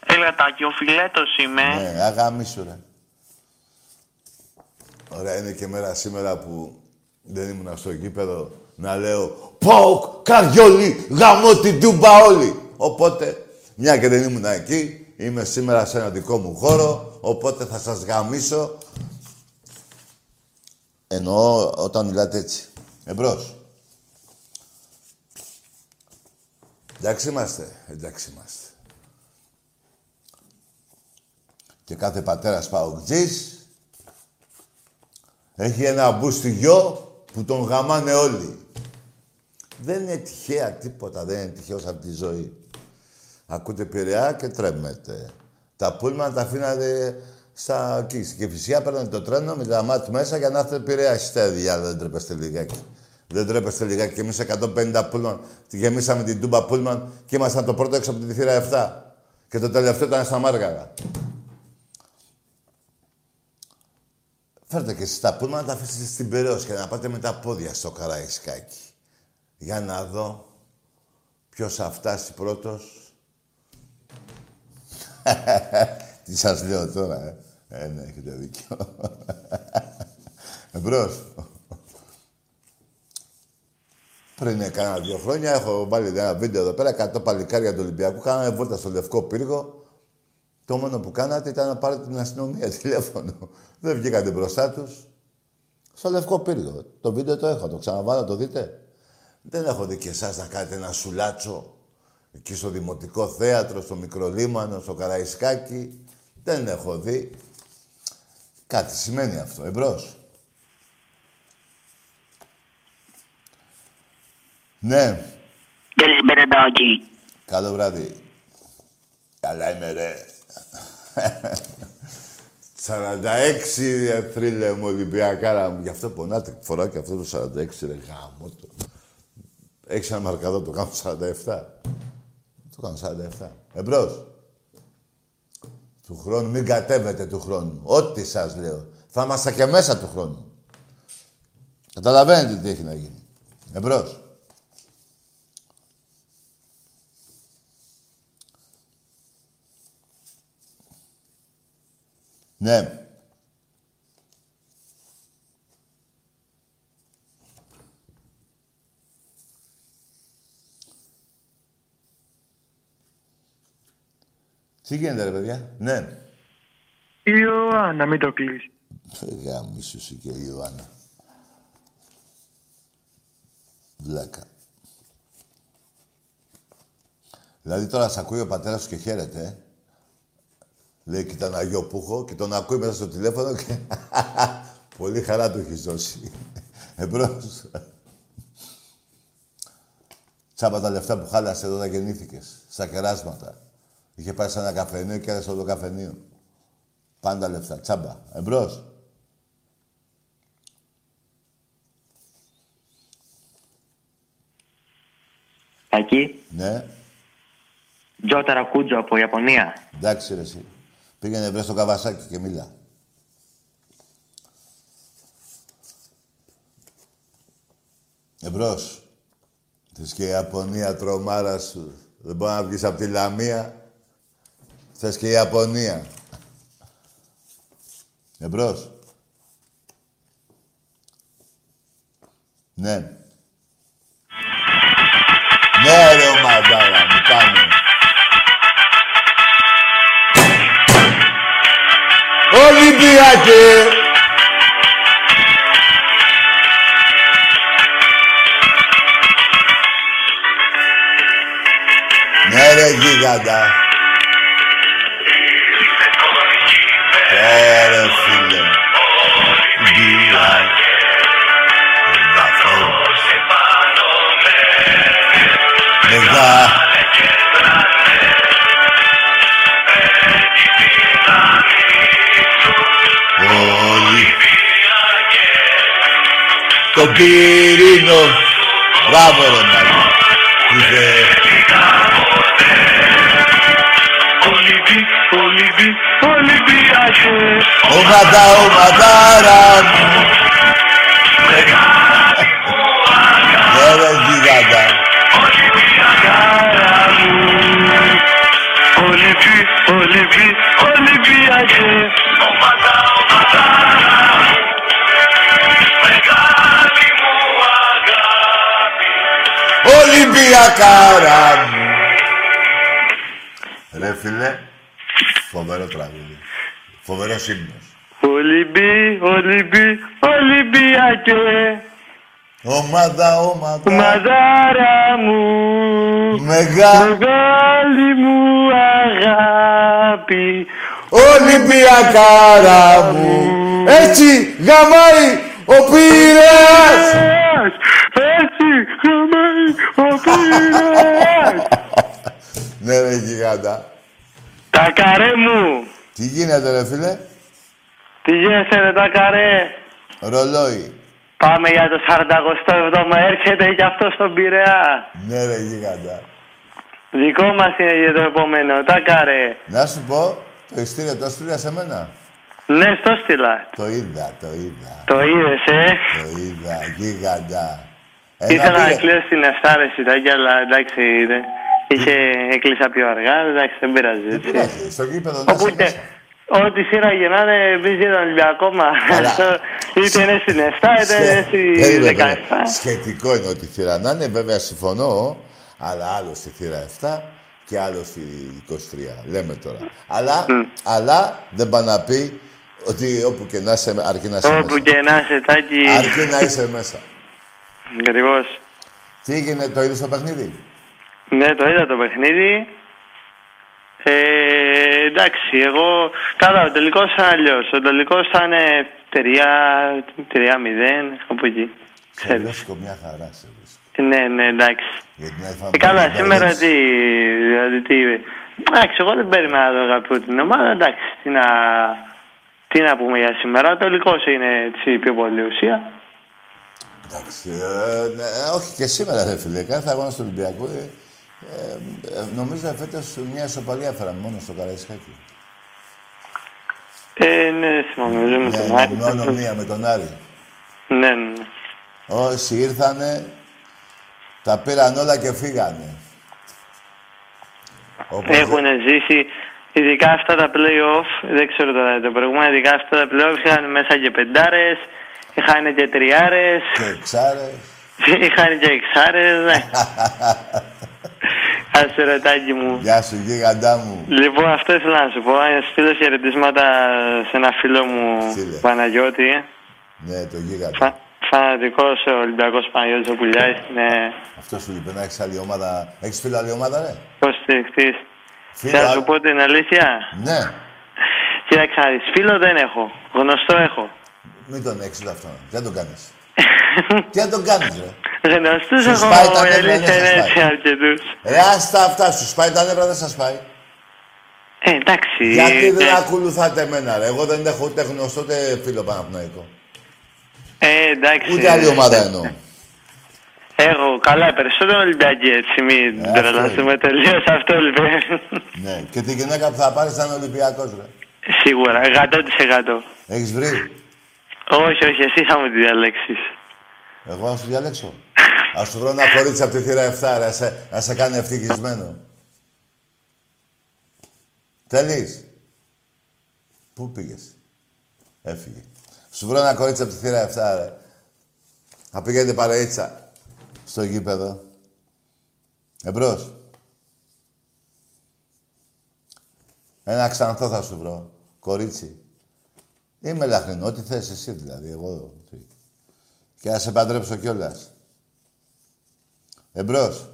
Έλα Τάκη, ο Φιλέτος είμαι. Ναι, αγαμίσου ρε. Ωραία, είναι και μέρα σήμερα που δεν ήμουν στο γήπεδο να λέω «Ποκ, καριόλι, γαμώ την τούμπα όλοι». Οπότε, μια και δεν ήμουν εκεί, είμαι σήμερα σε ένα δικό μου χώρο, οπότε θα σας γαμίσω. Εννοώ όταν μιλάτε έτσι. Εμπρός. Εντάξει είμαστε. Εντάξει είμαστε. Και κάθε πατέρας παοκτζής έχει ένα μπούστι γιο που τον γαμάνε όλοι. Δεν είναι τυχαία τίποτα, δεν είναι τυχαίος σε αυτή τη ζωή. Ακούτε πειραιά και τρέμετε. Τα πούλμαν τα αφήνατε στα εκεί. Και φυσικά παίρνετε το τρένο με τα μάτια μέσα για να έρθετε πειραιά. Είστε δεν τρέπεστε λιγάκι. Δεν τρέπεστε λιγάκι. Και εμεί 150 πούλμαν γεμίσαμε την τούμπα πούλμαν και ήμασταν το πρώτο έξω από τη θύρα 7. Και το τελευταίο ήταν στα Μάργαρα. Φέρτε και εσείς τα πούλμα να τα αφήσετε στην Περαίος και να πάτε με τα πόδια στο Καραϊσκάκι. Για να δω ποιος θα φτάσει πρώτος. Τι σας λέω τώρα, ε. Ε, ναι, έχετε δίκιο. Εμπρός. Πριν κάνα δύο χρόνια έχω βάλει ένα βίντεο εδώ πέρα, 100 παλικάρια του Ολυμπιακού. Κάνανε βόλτα στο Λευκό Πύργο το μόνο που κάνατε ήταν να πάρετε την αστυνομία τηλέφωνο. Δεν βγήκατε μπροστά τους. Στο λευκό πύργο. Το βίντεο το έχω, το ξαναβάλω, το δείτε. Δεν έχω δει και εσάς να κάνετε ένα σουλάτσο εκεί στο Δημοτικό Θέατρο, στο Μικρολίμανο, στο Καραϊσκάκι. Δεν έχω δει. Κάτι σημαίνει αυτό. Εμπρός. Ναι. Καλησπέρα, Τάκη. Καλό βράδυ. Καλά είμαι, ρε. 46 θρύλε μου Ολυμπιακάρα μου. Γι' αυτό πονάτε. Φοράω και αυτό το 46 ρε γάμο το. Έχεις ένα μαρκαδό, το κάνω 47. Το κάνω 47. Εμπρός. Του χρόνου, μην κατέβετε του χρόνου. Ό,τι σας λέω. Θα είμαστε και μέσα του χρόνου. Καταλαβαίνετε τι έχει να γίνει. Εμπρός. Ναι. Τι γίνεται, ρε παιδιά; Ναι. Η Ιωάννα, μην το κλείσεις. Γάμισου και η Ιωάννα. Βλάκα. Δηλαδή τώρα σ' ακούει ο πατέρας σου και χαίρεται, ε. Λέει, κοίτα ένα γιο που έχω και τον ακούει μέσα στο τηλέφωνο και πολύ χαρά του έχει δώσει. Εμπρός. Τσάμπα τα λεφτά που χάλασε εδώ όταν γεννήθηκες, στα κεράσματα. Είχε πάει σε ένα καφενείο και έδωσε το καφενείο. Πάντα λεφτά, τσάμπα. Εμπρός. Εκεί. Ναι. Τζο Ταρακούτζο από Ιαπωνία. Εντάξει ρε εσύ. Πήγαινε βρες το καβασάκι και μίλα. Εμπρός. Θες και η Ιαπωνία τρομάρα σου. Δεν μπορεί να βγεις από τη Λαμία. Θες και η Ιαπωνία. Εμπρός. Ναι. Ναι ρε ομαδάρα μου, πάμε. Ολυμπιακέ! Ναι ρε γίγαντα. Ωραία φίλε. Γίγαντα. Μεγά. Το πυρήνο. Μπράβο ρε Μάρκο. Είχε... Ομαδά, ομαδάρα μου. Ναι ρε γίγαντα. Ολυμπιακάρα μου. Ρε φίλε, φοβερό τραγούδι. Φοβερό ύμνος. Ολυμπί, Ολυμπί, Ολυμπιακέ. Ομάδα, ομάδα. Μαδάρα μου, Μεγά. μεγάλη μου αγάπη. Ολυμπιακάρα μου. Έτσι γαμάει ο Πύρας. Έτσι, χαμάει ο πύρας. Ναι ρε γιγάντα. Τα καρέ μου. Τι γίνεται ρε φίλε; Τι γίνεσαι ρε τα καρέ. Ρολόι. Πάμε για το 47ο έρχεται και αυτό στον Πειραιά. Ναι ρε γιγάντα. Δικό μας είναι για το επόμενο. Τα καρέ. Να σου πω, το ειστήριο το έστειλα σε μένα. Ναι, στο στείλα. Το είδα, το είδα. Το είδες, ε; Το είδα, γίγαντα. Ένα Ήθελα να πήγε- κλείσω την ευθάρεση, τάκι, αλλά εντάξει, δε- είχε έκλεισα πιο αργά, εντάξει, δεν πειράζει. Δεν έτσι. πειράζει, στο γήπεδο να είσαι Οπότε, μέσα. ό,τι σειρά γεννάνε, εμείς για τον Ολυμπιακό μας. Καλά. είτε είναι στην 7, είτε είναι Σχε- στη Περίμενε, 17. περίμενε. Σχετικό είναι ότι η θύρα να είναι, βέβαια συμφωνώ, αλλά άλλο στη θύρα 7 και άλλο στη 23. Λέμε τώρα. Αλλά, αλλά δεν πάει να πει ότι όπου και να είσαι, αρκεί να είσαι Όπου μέσα. και να είσαι, τάκι. Αρκεί να είσαι μέσα. Ακριβώς. Τι έγινε, το είδες το παιχνίδι; Ναι, το είδα το παιχνίδι. Ε, εντάξει, εγώ. Καλά, ο τελικός ήταν αλλιώς. Ο τελικός ήταν 3-0, από εκεί. Σε Ξέρεις. βρίσκω μια χαρά, σε βρίσκω. Ναι, ναι, εντάξει. Γιατί να έφαμε Ε, καλά, τον σήμερα Μπαρδέτς. τι. Δηλαδή, τι. Εντάξει, εγώ δεν περίμενα να τον αγαπώ την ομάδα. Εντάξει, τι να, τι να πούμε για σήμερα. Ο τελικός είναι έτσι, πιο πολύ ουσία. Εντάξει, ε, ναι, όχι και σήμερα, ρε φίλε. Κάθε αγώνας του Ολυμπιακού, ε, ε, ε, νομίζω φέτος μια ισοπαλία φέραμε μόνο στο Καραϊσκάκι. Ε, ναι, δεν θυμάμαι, νομίζω με τον Άρη. Ναι, μόνο μία με τον Άρη. Ναι, ναι, ναι. Όσοι ήρθανε, τα πήραν όλα και φύγανε. Οπότε, Έχουν ζήσει, ειδικά αυτά τα play-off, δεν ξέρω τώρα το προηγούμενο, ειδικά αυτά τα play-off είχαν μέσα και πεντάρες, είχαν και τριάρες, Και ξάρε. είχαν και εξάρες, ναι. Άσε ρωτάκι μου. Γεια σου, γίγαντά μου. Λοιπόν, αυτό ήθελα να σου πω. Να στείλω χαιρετίσματα σε ένα φίλο μου, Στείλε. Παναγιώτη. Ναι, το γίγαντα. Φα, φανατικός Ολυμπιακός Παναγιώτης ο Πουλιάς. Είναι Αυτός σου είπε να έχεις άλλη ομάδα. Έχεις φίλο άλλη ομάδα, ρε; υποστηρικτής. Φίλο, Θα α- σου πω την αλήθεια. Ναι. Κοίταξε να δεις. Φίλο δεν έχω. Γνωστό έχω. Μην τον έχεις ούτε αυτό. Τι να τον κάνεις; Τι να τον κάνεις, ρε; Γνωστούς Σου έχω. σπάει τα Η νεύρα, αλήθεια δεν είναι σας έτσι πάει. αρκετούς. Ρε, άστα αυτά. Σου σπάει τα νεύρα, δεν σας πάει. Ε, εντάξει. Γιατί δεν ε, ακολουθάτε εμένα, ρε; Εγώ δεν έχω ούτε γνωστό ούτε φίλο Παναθηναϊκό. Ε, εντάξει. Ούτε άλλη ομάδα εννοώ. Έχω. Καλά, περισσότερο Ολυμπιακή έτσι. Μην Ε, αυτό τρελαθούμε τελείως αυτό λοιπόν. Ναι. Και τη γυναίκα που θα πάρεις θα είναι Ολυμπιακός, ρε. Σίγουρα. 100%. Έχεις βρει; Όχι, όχι, εσύ θα μου τη διαλέξεις. Εγώ να σου διαλέξω. Ας σου βρω ένα κορίτσι από τη θύρα 7, ρε, να σε, να σε κάνει ευτυχισμένο. Θέλεις; Πού πήγες; Έφυγε. Σου βρω ένα κορίτσι από τη θύρα 7, ρε. Θα πηγαίνετε παρείτσα στο γήπεδο. Εμπρός. Ένα ξανθό θα σου βρω. Κορίτσι. Είμαι λαχνινό, ό,τι θες εσύ δηλαδή, εγώ. τι. Και να σε παντρέψω κιόλας. Εμπρός.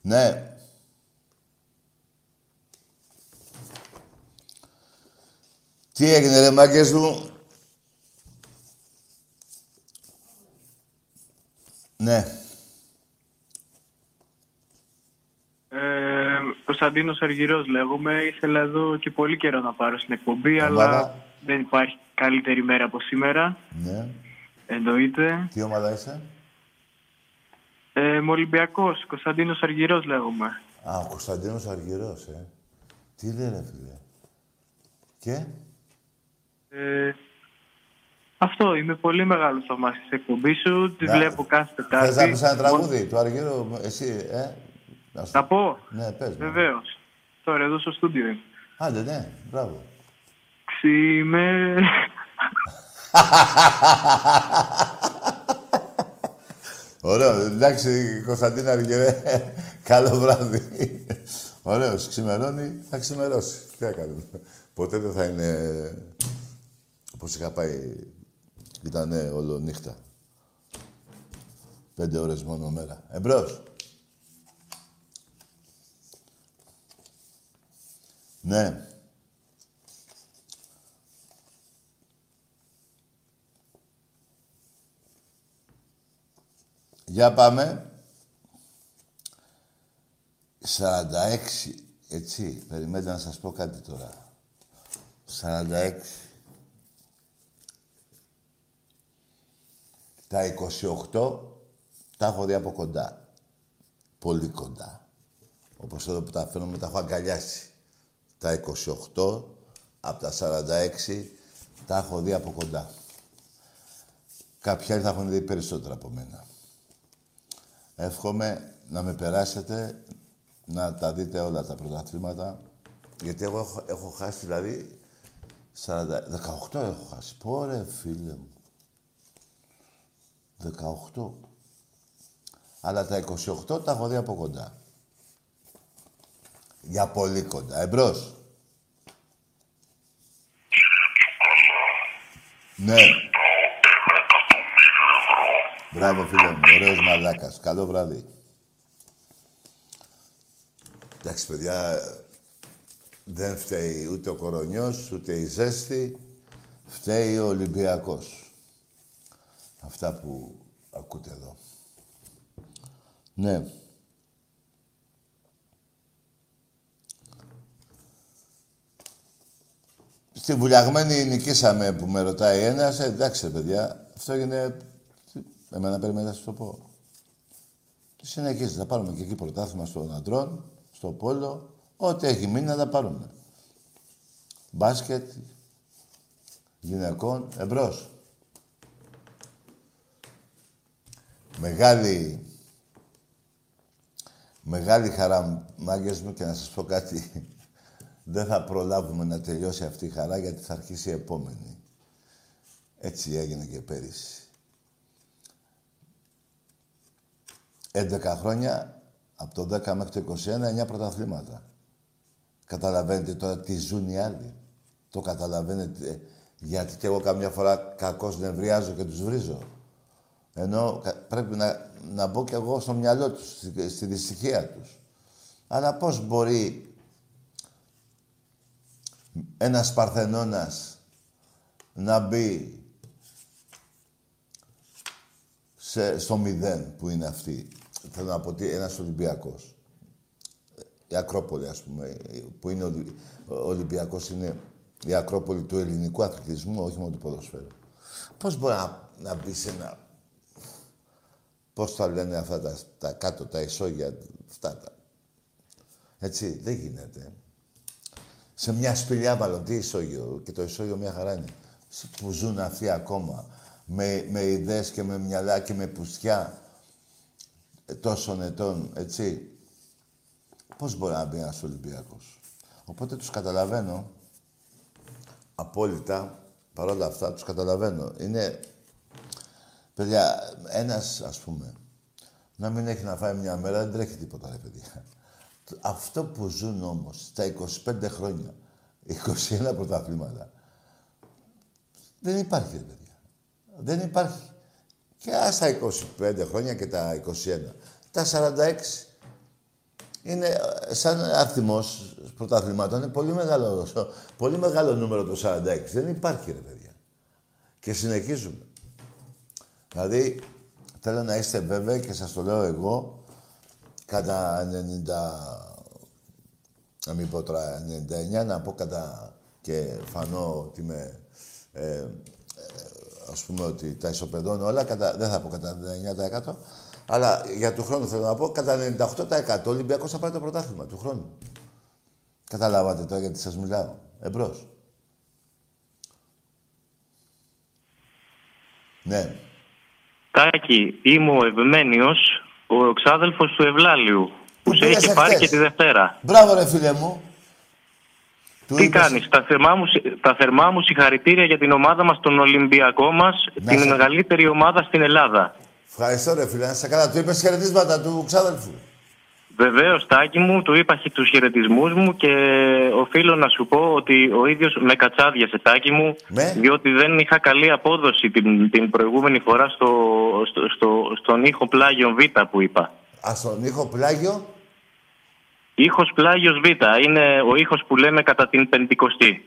Ναι. Τι έγινε ρε μάγκες μου; Ναι. Ε, Κωνσταντίνος Αργυρός λέγομαι. Ήθελα εδώ και πολύ καιρό να πάρω στην εκπομπή, Ομάδα. αλλά δεν υπάρχει καλύτερη μέρα από σήμερα. Ναι. Εννοείται. Τι ομάδα είσαι; Ε, είμαι Ολυμπιακός. Κωνσταντίνος Αργυρός λέγομαι. Α, ο Κωνσταντίνος Αργυρός, ε. Τι λέει ρε φίλε; Και; Ε, αυτό, είμαι πολύ μεγάλος θαυμάσης της εκπομπής σου. Τη Να- βλέπω κάθε Τετάρτη. Θες να πεις ένα τραγούδι του Αργύρου, εσύ, ε; Να σου- Θα πω. Ναι, πες. μου. Βεβαίως. Τώρα εδώ στο στούντιο είμαι. Άντε, ναι, μπράβο. Ξήμε... Ωραίο, εντάξει, Κωνσταντίνα Αργυρέ, καλό βράδυ. Ωραίος, ξημερώνει, θα ξημερώσει. Τι να κάνουμε. Ποτέ δεν θα είναι όπως είχα πάει, ήταν όλο νύχτα. Πέντε ώρες μόνο μέρα. Εμπρός. Ναι. Για πάμε. 46, έτσι, περιμένετε να σας πω κάτι τώρα. 46. Τα 28 τα έχω δει από κοντά. Πολύ κοντά. Όπως εδώ που τα φαίνομαι τα έχω αγκαλιάσει. Τα 28 από τα 46 τα έχω δει από κοντά. Κάποιοι άλλοι θα έχουν δει περισσότερα από μένα. Εύχομαι να με περάσετε, να τα δείτε όλα τα πρωταθλήματα. Γιατί εγώ έχω, έχω χάσει δηλαδή 40, 18 έχω χάσει. Πόρε φίλε μου. 18. Αλλά τα 28 τα έχω δει από κοντά. Για πολύ κοντά. Εμπρός. Ναι. Μπράβο φίλε μου. Ωραίος μαλάκας. Καλό βράδυ. Εντάξει παιδιά, δεν φταίει ούτε ο κορονιός, ούτε η ζέστη. Φταίει ο Ολυμπιακός. Αυτά που ακούτε εδώ. Ναι. Στη βουλιαγμένη νικήσαμε που με ρωτάει ένας. Ε, εντάξει, ρε παιδιά, αυτό είναι... τι- Εμένα περιμένετε να σας το πω. Τι συνεχίζει, θα πάρουμε και εκεί πρωτάθλημα στον αντρών, στο πόλο, ό,τι έχει μείνει να τα πάρουμε. Μπάσκετ, γυναικών, εμπρός. Μεγάλη, μεγάλη χαρά, μάγκες μου, και να σας πω κάτι. Δεν θα προλάβουμε να τελειώσει αυτή η χαρά, γιατί θα αρχίσει η επόμενη. Έτσι έγινε και πέρυσι. 11 χρόνια, από το 10 μέχρι το 21, 9 πρωταθλήματα. Καταλαβαίνετε τώρα τι ζουν οι άλλοι. Το καταλαβαίνετε. Γιατί και εγώ καμιά φορά κακώς νευριάζω και τους βρίζω. Ενώ κα- πρέπει να, να μπω κι εγώ στο μυαλό τους, στη, στη δυστυχία τους. Αλλά πώς μπορεί ένας Παρθενώνας να μπει σε, στο μηδέν που είναι αυτή. Θέλω να πω ότι ένας Ολυμπιακός. Η Ακρόπολη, ας πούμε, που είναι Ολυ- ο Ολυμπιακός, είναι η Ακρόπολη του ελληνικού αθλητισμού, όχι μόνο του ποδοσφαίρου. Πώς μπορεί να, να μπει σε ένα... Πώς τα λένε αυτά τα, τα κάτω, τα ισόγεια, αυτά τα... Έτσι, δεν γίνεται. Σε μια σπηλιά μάλλον, τι ισόγειο, και το ισόγειο μια χαρά είναι. Σ- Που ζουν αυτοί ακόμα, με, με ιδέες και με μυαλά και με πουστιά ε, τόσων ετών, έτσι. Πώς μπορεί να μπει ένας Ολυμπιακός; Οπότε τους καταλαβαίνω απόλυτα, παρόλα αυτά, τους καταλαβαίνω. Είναι, παιδιά, ένας, ας πούμε, να μην έχει να φάει μια μέρα, δεν τρέχει τίποτα, ρε παιδιά. Αυτό που ζουν όμως, στα 25 χρόνια, 21 πρωταθλήματα, δεν υπάρχει, ρε παιδιά. Δεν υπάρχει. Και ας τα 25 χρόνια και τα 21. Τα 46. Είναι ε, σαν αριθμός πρωταθλημάτων. Είναι πολύ μεγάλος, πολύ μεγάλο νούμερο το 46. Δεν υπάρχει, ρε παιδιά. Και συνεχίζουμε. Δηλαδή, θέλω να είστε βέβαιοι και σας το λέω εγώ, κατά 90... Να μην πω τώρα 99, να πω κατά και φανώ ότι είμαι ε, ας πούμε ότι τα ισοπεδώνω όλα, κατά, δεν θα πω κατά 99%, αλλά για του χρόνου θέλω να πω, κατά 98% ο Ολυμπιακός θα πάρει το πρωτάθλημα του χρόνου. Καταλάβατε τώρα γιατί σας μιλάω. Εμπρός. Ναι. Τάκη, είμαι ο Ευμένιος, ο ξάδελφος του Ευλάλιου, που σε έχει πάρει και τη Δευτέρα. Μπράβο ρε φίλε μου. Τι κάνεις, τα θερμά, μου, τα θερμά μου συγχαρητήρια για την ομάδα μας, τον Ολυμπιακό μας, την σε- μεγαλύτερη ομάδα στην Ελλάδα. Ευχαριστώ ρε φίλε. Να σε καλά. Του είπες χαιρετίσματα του ξάδελφου. Βεβαίω, Τάκη μου, του είπα του χαιρετισμού μου και οφείλω να σου πω ότι ο ίδιο με κατσάδιασε, Τάκη μου, Ναι. διότι δεν είχα καλή απόδοση την, την προηγούμενη φορά στο, στο, στο, στον ήχο Πλάγιο Β που είπα. Α, στον ήχο πλάγιο. Ήχος Πλάγιος Β είναι ο ήχος που λέμε κατά την Πεντηκοστή.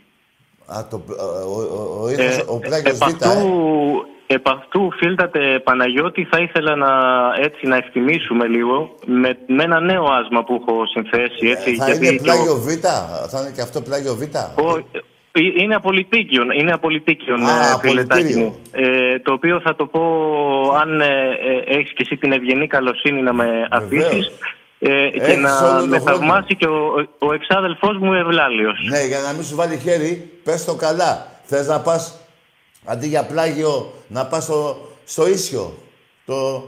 Α, το, ο, ο, ο, ήχος, Ε, ο πλάγιος επ' Β, ε. Αυτού, επ' αυτού, φίλτατε Παναγιώτη, θα ήθελα να, έτσι, να εκτιμήσουμε λίγο με, με ένα νέο άσμα που έχω συνθέσει. Έτσι, Ε, Θα γιατί είναι και ο- πλάγιο Β. Θα είναι και αυτό πλάγιο Β. Ο- ε, είναι απολυτίκιον, είναι απολυτίκιον, Α, ε, φιλετάκι απολυτήριο. μου. Ε, το οποίο θα το πω, αν ε, ε, έχεις και εσύ την ευγενή καλοσύνη να με αφήσεις, ε, και Έχεις να όλο τον με χρόνο. θαυμάσει και ο, ο εξάδελφός μου Ευλάλιος. Ναι, για να μην σου βάλει χέρι, πες το καλά. Θες να πας, αντί για πλάγιο, να πας στο, στο ίσιο. Το...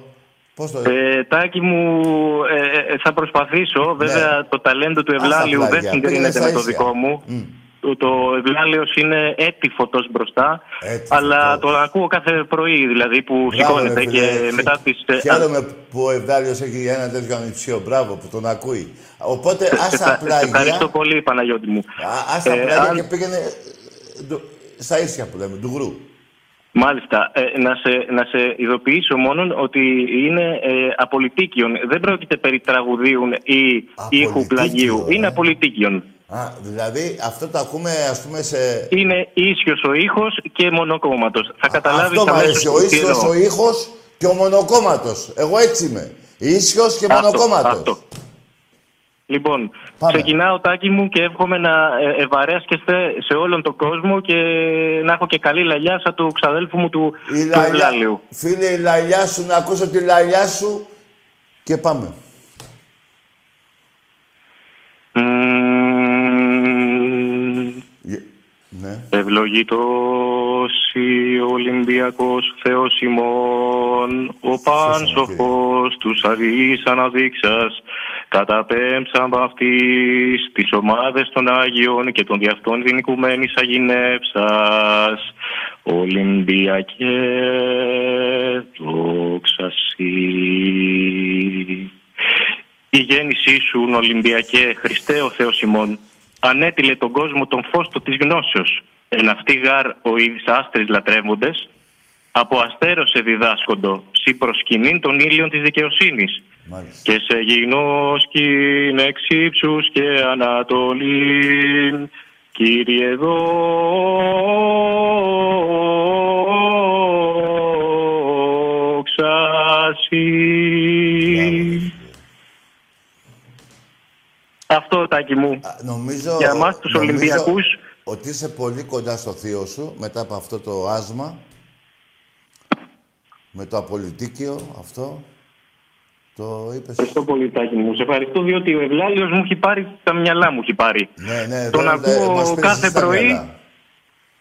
Πώς το... Ε, τάκι μου, ε, ε, θα προσπαθήσω. Βέβαια, το ταλέντο του Ναι. Ας τα Ευλάλιου δεν πλάγια. συγκρίνεται Πήγαινε στα με το ίσια. δικό μου. Το, το Ευλάλιος είναι έτη φωτός μπροστά. Έτσι, αλλά το ακούω κάθε πρωί, δηλαδή, που Μπράβο, σηκώνεται ρε, και φίλε. μετά τις... ε, Χαίρομαι που ο Ευδάλιος έχει ένα τέτοιο ανιψίο. Μπράβο που τον ακούει. Οπότε Σε- ας σε- τα σε πλάγια, ευχαριστώ πολύ, Παναγιώτη μου. α- ας τα Ε, πλάγια αν- και πήγαινε ε, του- στα ίσια που λέμε, του γρου. Μάλιστα. Ε, να, σε, να σε ειδοποιήσω μόνο ότι είναι ε, απολυτίκιον. Δεν πρόκειται περί τραγουδίων ή ήχου πλαγίου. ε. Είναι απολυτίκιον. Α, δηλαδή αυτό το ακούμε ας πούμε σε... Είναι ίσιος ο ήχος και μονοκόμματος. Θα καταλάβεις Αυτό μου αμέσως αρέσει, ο τι ίσιος, εννοώ. ο ήχος και ο μονοκόμματος. Εγώ έτσι είμαι. Ίσιος και Αυτό, μονοκόμματος. αυτό. Λοιπόν, ξεκινάω τάκι μου και εύχομαι να ε, ευαρέσκεστε σε όλον τον κόσμο και να έχω και καλή λαλιάσα του ξαδέλφου μου του, Η του λαλιά- Ευλάλιου. Φίλε, η λαλιά σου, να ακούσω τη λαλιά σου και πάμε. Ναι. Ευλογητός ο Ολυμπιακός Θεός ημών, ο πάνσοφος τους αδείς αναδείξας, καταπέμψαν από αυτής τις ομάδες των Άγιων και των διαυτών την οικουμένης αγινεύσας, Ολυμπιακές δόξα σοι. Η γέννησή σου, Ολυμπιακέ, Χριστέ ο Θεός ημών, ανέτειλε τον κόσμο τον φως του της γνώσεως. Εν αυτή γάρ ο είδης άστρες λατρεύοντες, από αστέρωσε διδάσκοντο, σι προσκυνήν των ήλιων της δικαιοσύνης. Και σε γινώσκην εξ ύψους και ανατολήν, Κύριε δόξα σοι. Αυτό, Τάκη μου. Νομίζω, Για εμάς τους νομίζω Ολυμπιακούς. Ότι είσαι πολύ κοντά στο θείο σου μετά από αυτό το άσμα. Με το απολυτίκιο αυτό. Το είπες. Ευχαριστώ πολύ, Τάκη μου. Σε ευχαριστώ διότι ο Ευλάλιος μου έχει πάρει τα μυαλά μου. Έχει πάρει. Ναι, ναι, Τον δεν- ακούω μας πήρες κάθε στα πρωί μυαλά.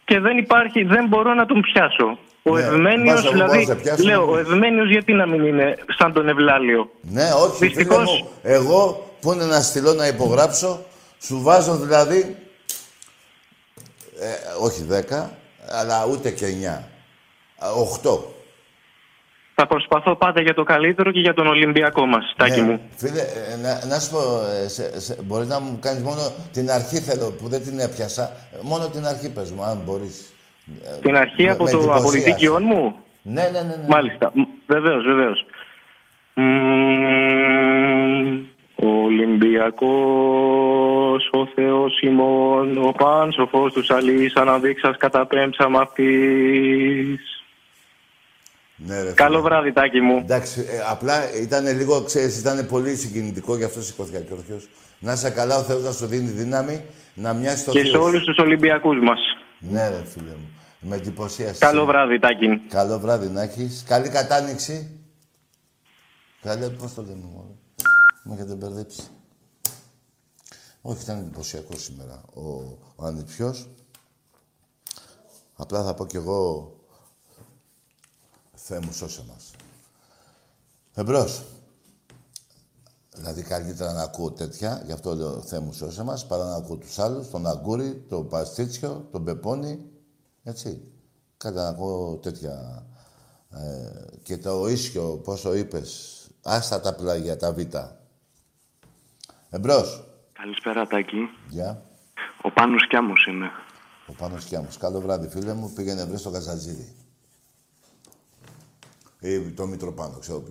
και δεν υπάρχει, δεν μπορώ να τον πιάσω. Ο Ναι, Ευμένιος, μπας, εγώ δηλαδή, μπορώ να σε πιάσω. λέω, ο Ευμένιος γιατί να μην είναι σαν τον Ευλάλιο; Ναι, όχι, φίλε Δυστυχώς- μου. Εγώ Πού είναι να στείλω να υπογράψω. Σου βάζω δηλαδή... Ε, όχι 10, αλλά ούτε και 9. 8. Θα προσπαθώ πάντα για το καλύτερο και για τον Ολυμπιακό μας, Τάκη Ναι. μου. Φίλε, ε, να, να σου πω, ε, σε, σε, μπορείς να μου κάνεις μόνο την αρχή θέλω, που δεν την έπιασα. Ε, Μόνο την αρχή πες μου, αν μπορείς. Ε, Την αρχή με- από με το εντυπωσίασε. αποδητήκιόν μου; Ναι, ναι, ναι. ναι. Μάλιστα. Βεβαίως, βεβαίως. Ο Ολυμπιακός, ο Θεός ημών, ο πάνσοφος τους αλής, αναδείξας καταπέμψα μ' αυτής. Ναι, ρε, φίλε. Καλό βράδυ, Τάκη μου. Εντάξει, ε, απλά ήταν λίγο, ξέρεις, ήταν πολύ συγκινητικό, γι' αυτό σηκώθηκα και όρθιος. Να είσαι καλά, ο Θεός να σου δίνει δύναμη να μοιάζει το Και σε όλους τους Ολυμπιακούς μας. Ναι, ρε φίλε μου. Με εντυπωσίασες. Καλό βράδυ, Τάκη. Καλό βράδυ να έχεις. Καλή κατάνοιξη. Καλή, πώς το λέμε μόνο. Με έχετε μπερδέψεις. Όχι, ήταν εντυπωσιακό σήμερα ο, ο Ανιψιός. Απλά θα πω κι εγώ Θεέ μου σώσε μας. Εμπρός. Δηλαδή καλύτερα να ακούω τέτοια, γι' αυτό λέω Θεέ μου σώσε μας, παρά να ακούω τους άλλους, τον Αγκούρι, τον Παστίτσιο, τον Πεπόνι, έτσι. Κάτι να ακούω τέτοια. Ε, και το ίσιο, πόσο είπες, άστα τα πλάγια, τα β. Εμπρός. Καλησπέρα, Τάκη. Γεια. Ο Πάνος Κιάμος είμαι. Ο Πάνος Κιάμος. Καλό βράδυ, φίλε μου. Πήγαινε βρει στο Καζατζίδι. Ή το Μητροπάνο, ξέρω.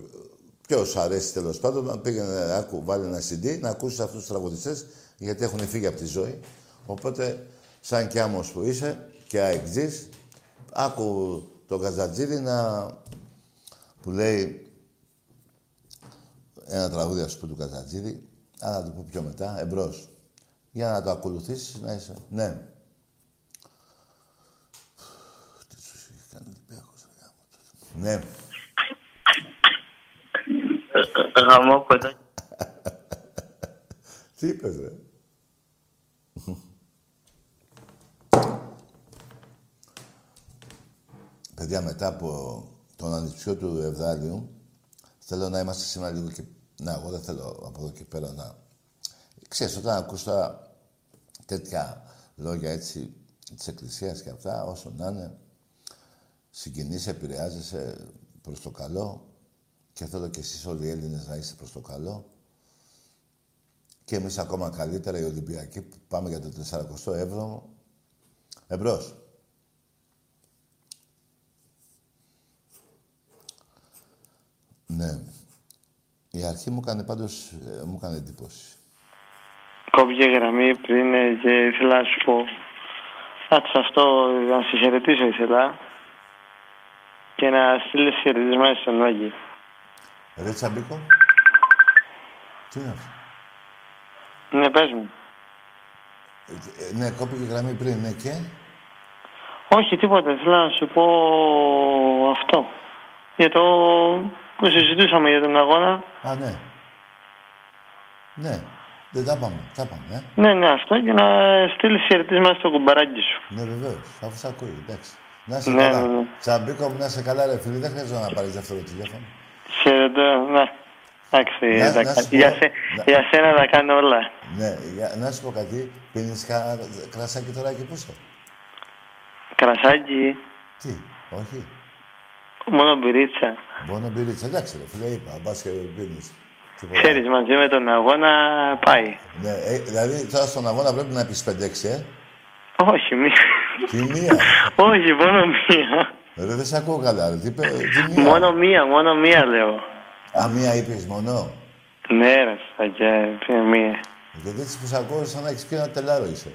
Ποιος σου αρέσει τέλος πάντων, να πήγαινε, άκου, βάλει ένα CD, να ακούσεις αυτούς τους τραγουδιστές, γιατί έχουν φύγει από τη ζωή. Οπότε, σαν Κιάμος που είσαι και αεξής, άκου το Καζατζίδι να... που λέει ένα τραγούδι, ας πούμε, του Καζατζίδι, αλλά να το πω πιο μετά, εμπρός. Για να το ακολουθήσεις, να είσαι... Ναι. Τι σου είχε κάνει ο Ολυμπιακός, ρε γάμο του. Ναι. Γαμό κοντά. Τι είπες, ρε. Παιδιά, μετά από τον ανιψιό του Ευδάλιου, θέλω να είμαστε σήμερα λίγο και... Να, εγώ δεν θέλω από εδώ και πέρα να... Ξέρεις, όταν ακούς τώρα τέτοια λόγια έτσι της Εκκλησίας και αυτά, όσο να είναι, συγκινείσαι, επηρεάζεσαι προς το καλό και θέλω και εσείς όλοι οι Έλληνες να είστε προς το καλό και εμείς ακόμα καλύτερα οι Ολυμπιακοί που πάμε για το 47ο. Εμπρός. Ναι. Η αρχή μου έκανε πάντως, ε, μου έκανε εντύπωση. Κόβηκε γραμμή πριν ε, και ήθελα να σου πω. Κάτσε αυτό, να σε χαιρετήσω ήθελα. Και να στείλεις χαιρετισμένα στον Άγιο. Ρε Τσαμπίκο. Τι είναι αυτό; Ναι, πες μου. Ε, ε, ναι, κόπηκε γραμμή πριν, ναι και; Όχι, τίποτα. Θέλω να σου πω αυτό. Για το που συζητούσαμε για τον αγώνα. Α, ναι. Ναι. Δεν τα πάμε. Τα πάμε, ε. Ναι, ναι, αυτό και να στείλεις χαιρετίσμα στο κουμπαράκι σου. Ναι, βεβαίως. Αφού σ' ακούει, εντάξει. Να είσαι Ναι, καλά. ναι, ναι. Τσαμπίκο μου, να είσαι καλά, ρε φίλε. Δεν χρειάζεται να πάρεις δεύτερο τηλέφωνο. Χαιρετώ, ναι. Εντάξει, Να- τα να κα- σου πω- για, σε, να- για σένα τα κάνω όλα. Ναι, για, να σου πω κάτι. Πίνεις κρασάκι τώρα εκεί πούς είσαι. Κρασάκι, Τι, όχι; Μόνο μπυρίτσα. Μόνο μπυρίτσα. Εντάξει, ρε φίλε, είπα. Μπας και πίνεις. Ξέρεις, μαζί με τον αγώνα πάει. Ναι, ε, δηλαδή τώρα στον αγώνα πρέπει να πεις 5-6, ε. Όχι, μία. Τι μία; Όχι, μόνο μία. Ρε, δεν σε ακούω καλά, ρε. Τι, είπε, τι μία; Μόνο μία, μόνο μία λέω. Α, μία είπες μόνο; Ναι, ρε, σαγιά, ποια μία. Γιατί έτσι που σε ακούω σαν να έχεις πει ένα τελάρο είσαι.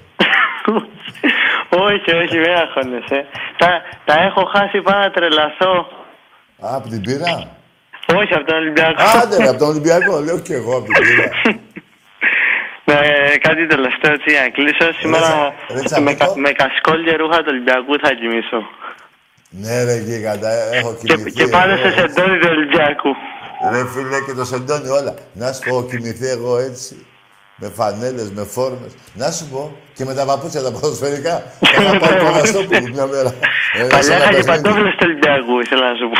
όχι, όχι, μην αγχώνεσαι. Τα, τα έχω χάσει, πάω να τρελαθώ. Α, από την πύρα; Όχι, από τον Ολυμπιακό. Άντε, ρε, από τον Ολυμπιακό. Λέω και εγώ από την πύρα. Ναι, κάτι τελευταίο έτσι για να κλείσω. Σήμερα ρε, Τσαμπίκο. με, κα- με κασκόλ και ρούχα του Ολυμπιακού θα κοιμήσω. ναι, ρε, γίγαντα, έχω Και, κοιμηθεί. και πάνω εγώ, σε έτσι. σεντόνι του Ολυμπιακού. Ρε φίλε και το σεντόνι όλα. Να σου πω, έχω κοιμηθεί εγώ έτσι. Με φανέλες, με φόρμες. Να σου πω και με τα παπούτσια τα ποδοσφαιρικά. Θα είχα πάρει το Αναστόπουλο μια μέρα. Ένα σε Παλιά ένα είχα και παιχνίδι. παντόφλες του Ολυμπιακού, ήθελα να σου πω.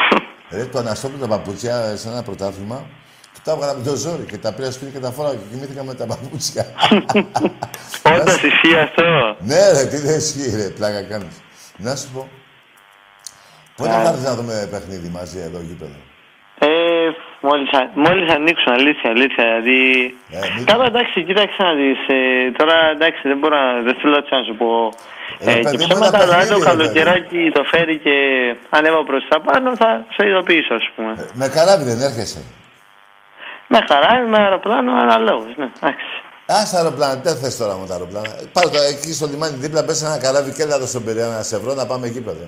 Ρε, το Αναστόπουλο τα παπούτσια σε ένα πρωτάθλημα. Και Τα έβγαλα με το ζόρι και τα πήρα σπίτι και τα φόραγα και κοιμήθηκα με τα παπούτσια. Όντω ισχύει αυτό; ναι, ρε, τι δεν ισχύει, ρε, πλάκα κάνεις. Να σου πω. Πότε θα έρθεις να δούμε παιχνίδι μαζί εδώ, γήπεδο; Ε, μόλις, α- μόλις ανοίξουν, αλήθεια, αλήθεια. Δηλαδή... Ε, Καλά, εντάξει, κοίταξε να δεις. Ε, τώρα, εντάξει, δεν μπορώ να... Δεν θέλω έτσι να σου πω... Ε, Ε, παιδί και μου, ένα ψέματα, αλλά αν παιχνίδι, το ρε, καλοκαιράκι το φέρει και ανέβα προς τα πάνω, θα σε ειδοποιήσω, ας πούμε. Με καράβι δεν έρχεσαι. Με χαρά, με αεροπλάνο, αναλόγως, ναι, εντάξει. Α, τα αεροπλάνα, δεν θες τώρα με τα αεροπλάνα. Πάρε το εκεί στο λιμάνι δίπλα, πες ένα καράβι και έλα εδώ στον Πειραιά να σε βρω να πάμε γήπεδο.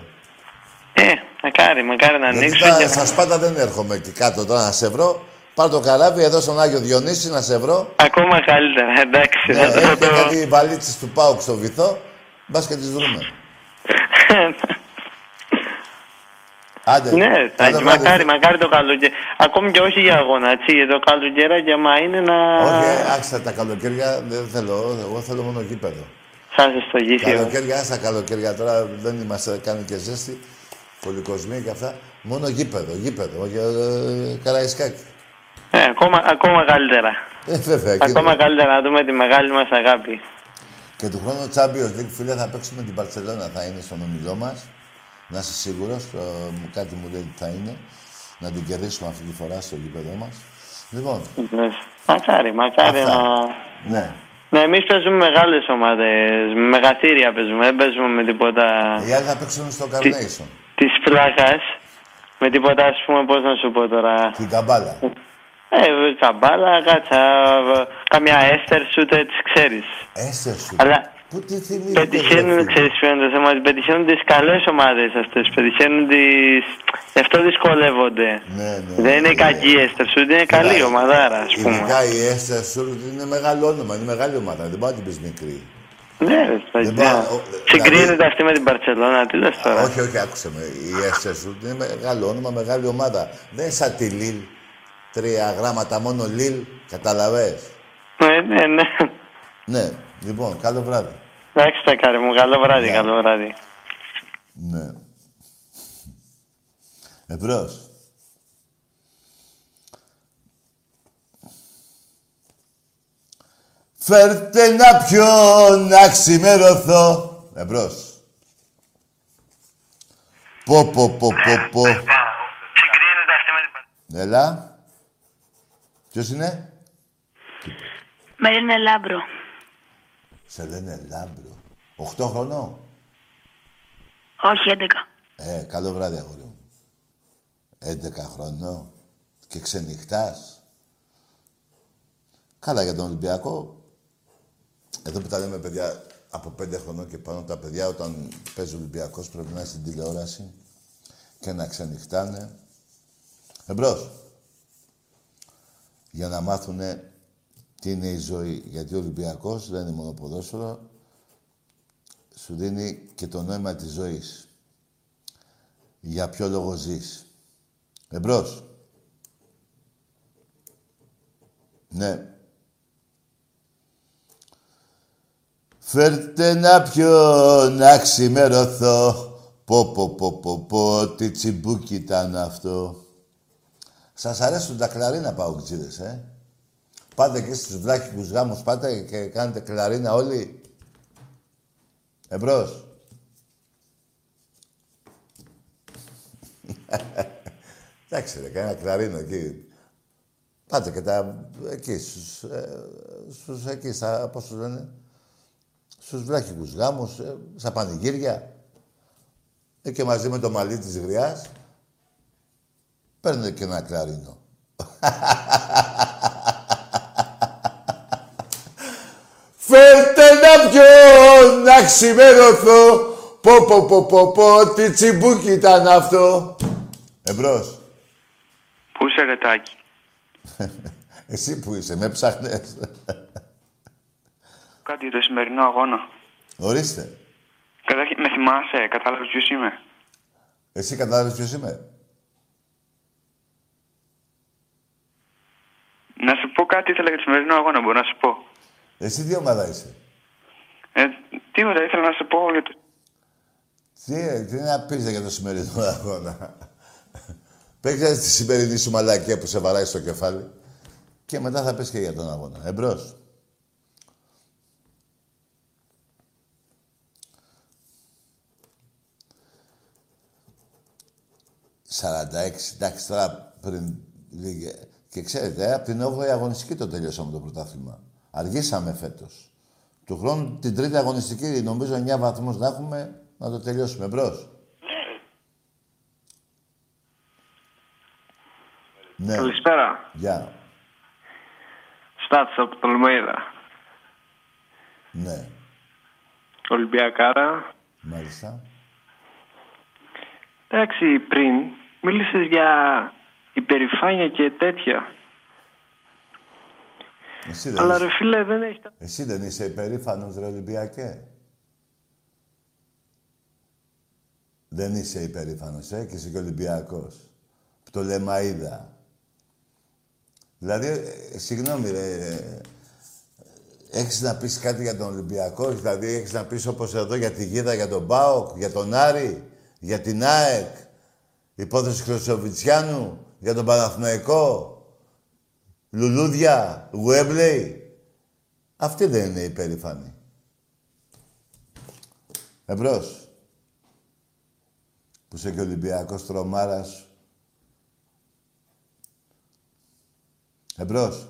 Ε, μακάρι, μακάρι να Γιατί ανοίξουν τα, και στα Σπάτα δεν έρχομαι εκεί κάτω τώρα να σε βρω. Πάρ το καράβι εδώ στον Άγιο Διονύση να σε βρω. ακόμα καλύτερα, εντάξει. Ναι, θα το- θα έχει το- κάτι βαλίτσες του Πάουκ στο βυθό. Μπας και τις βρούμε. Άντε. Ναι, καλό θα, βράδυ. μακάρι, μακάρι το καλοκαίρι. Ακόμη και όχι για αγώνα, έτσι, για το καλοκαίρι, άμα είναι να... Όχι, ε, άξα τα καλοκαίρια δεν θέλω. Εγώ θέλω μόνο γήπεδο. Θα σε στο γήθιο. Καλοκαίρια, άστα καλοκαίρια τώρα δεν είμαστε, κάνει και ζέστη. Πολυκοσμία και αυτά. Μόνο γήπεδο, γήπεδο. Όχι, ε, Καραϊσκάκι. Ε, ακόμα, ακόμα καλύτερα. Ε, βέβαια. εκεί Ακόμα είναι. καλύτερα να δούμε τη μεγάλη μας αγάπη. Και του χρόνου Champions League, φίλε, θα παίξουμε την Παρσελόνα. Θα είναι στον ομιλό μας. Να είσαι σίγουρος, κάτι μου λέει ότι θα είναι. Να την κερδίσουμε αυτή τη φορά στο γήπεδο μας. Λοιπόν, Ναι. Μακάρι, μακάρι Αυτά. να... ναι. Ναι, εμείς παίζουμε μεγάλες ομάδες, με μεγαθύρια παίζουμε, δεν παίζουμε με τίποτα Οι άλλοι θα παίξουν στο Carnation. Της πλάκας. Με τίποτα, ας πούμε, πώς να σου πω τώρα. Την καμπάλα. Ε, καμπάλα, κάτσα, καμιά έστερ σου, το έτσι ξέρεις. Έστερ σου. Αλλά Πού τι θυμίζει. πετυχαίνουν, ξέρεις ποιο είναι το θέμα, πετυχαίνουν τις καλές ομάδες αυτές, πετυχαίνουν τις... Γι' αυτό δυσκολεύονται. Ναι, ναι. Δεν είναι κακή η έστερ σου, είναι καλή η ομαδάρα, ας πούμε. Ειδικά η Έστερ σου είναι μεγάλο όνομα, είναι μεγάλη ομάδα. Δεν μπορεί να την πεις μικρή. Ναι, ρε, Δεν παιδιά. πάω- ο- Συγκρίνεται δηλαδή- αυτή με την Παρσελόνα, τι λες τώρα; Όχι, όχι, άκουσε με. Η Έστερ σου είναι μεγάλο όνομα, μεγάλη ομάδα. Δεν είναι σαν τη Λίλ. Τρία γράμματα μόνο Λίλ. Καταλαβες; Ναι, ναι, ναι. Ναι, λοιπόν, καλό βράδυ. Εντάξει, τα κάρι μου. Καλό βράδυ, καλό βράδυ. Ναι. Εμπρός. Φέρτε να πιω να ξημερωθώ. Εμπρός. Πω, πω, πω, πω, πω. Έλα. Ποιος είναι; Με λένε Λάμπρο. Σε λένε Λάμπρο. Οχτώ χρονών; Όχι, 11. Ε, καλό βράδυ, αγόρι μου. 11 χρονών και ξενυχτάς. Καλά για τον Ολυμπιακό. Εδώ που τα λέμε παιδιά από 5 χρονών και πάνω τα παιδιά όταν παίζει ο Ολυμπιακός πρέπει να είναι στην τηλεόραση και να ξενυχτάνε. Εμπρός. Για να μάθουνε τι είναι η ζωή. Γιατί ο Ολυμπιακός δεν είναι μόνο ποδόσφαιρο, σου δίνει και το νόημα της ζωής. Για ποιο λόγο ζεις. Εμπρός. Ναι. Φέρτε να πιω, να ξημερωθώ. Πω, πω, πω, πω, πω, τι τσιμπούκι ήταν αυτό. Σας αρέσουν τα κλαρίνα, παουτζίδες, ε; Πάτε και στους βλάχικους γάμους, πάτε και κάνετε κλαρίνα όλοι. Εμπρός. Εντάξει, ρε, κανένα κλαρίνο εκεί. Πάτε και τα εκεί, στους, ε, στους εκεί, στα, πώς τους λένε, στους βλάχικους γάμους, ε, στα πανηγύρια. Ε, και μαζί με το μαλλί της γριάς, παίρνετε και ένα κλαρίνο. Φέρτε να πιω, να ξημερωθώ. Πω, πω, πω, πω, πω, τι τσιμπούκι ήταν αυτό. Εμπρός. Πού είσαι, Ρετάκι. Εσύ που είσαι, με ψάχνες. Κάτι για το σημερινό αγώνα. Ορίστε. Καταρχήν, με θυμάσαι, κατάλαβες ποιος είμαι. Εσύ κατάλαβες ποιος είμαι. Να σου πω κάτι ήθελα για το σημερινό αγώνα, μπορώ να σου πω. Εσύ τι ομάδα είσαι; Ε, τίποτα, ήθελα να σου πω για το... Τι, ε, τι να πεις για το σημερινό αγώνα; Παίξε τη σημερινή σου μαλακία που σε βαράει στο κεφάλι. Και μετά θα πεις και για τον αγώνα. Εμπρός. «46, εντάξει τώρα πριν λίγε... Και ξέρετε, ε, από την 8η αγωνιστική το τελειώσαμε το πρωτάθλημα. Αργήσαμε φέτος. Του χρόνου την τρίτη αγωνιστική, νομίζω 9 βαθμούς να έχουμε, να το τελειώσουμε. Μπρος. Ναι. Καλησπέρα. Γεια. Στάτς από Τολμέιδα. Ναι. Ολυμπιακάρα. Μάλιστα. Εντάξει, πριν μίλησες για υπερηφάνεια και τέτοια. Εσύ δεν, Αλλά είσαι... ρε φίλε δεν έχεις... Εσύ δεν είσαι υπερήφανος, ρε Ολυμπιακέ. Δεν είσαι υπερήφανος, ε, και είσαι και Ολυμπιακός. Που το Λεμαΐδα. Δηλαδή, ε, συγγνώμη, ρε, ε, έχεις να πεις κάτι για τον Ολυμπιακό, δηλαδή έχεις να πεις όπως εδώ για τη Γίδα, για τον ΠΑΟΚ, για τον Άρη, για την ΑΕΚ, υπόθεση Χρυσοβιτσιάνου, για τον Παναθηναϊκό, Λουλούδια, Γουέμπλεϊ. Αυτή δεν είναι υπερήφανη. Εμπρός. Που είσαι και Ολυμπιακός τρομάρας. Εμπρός.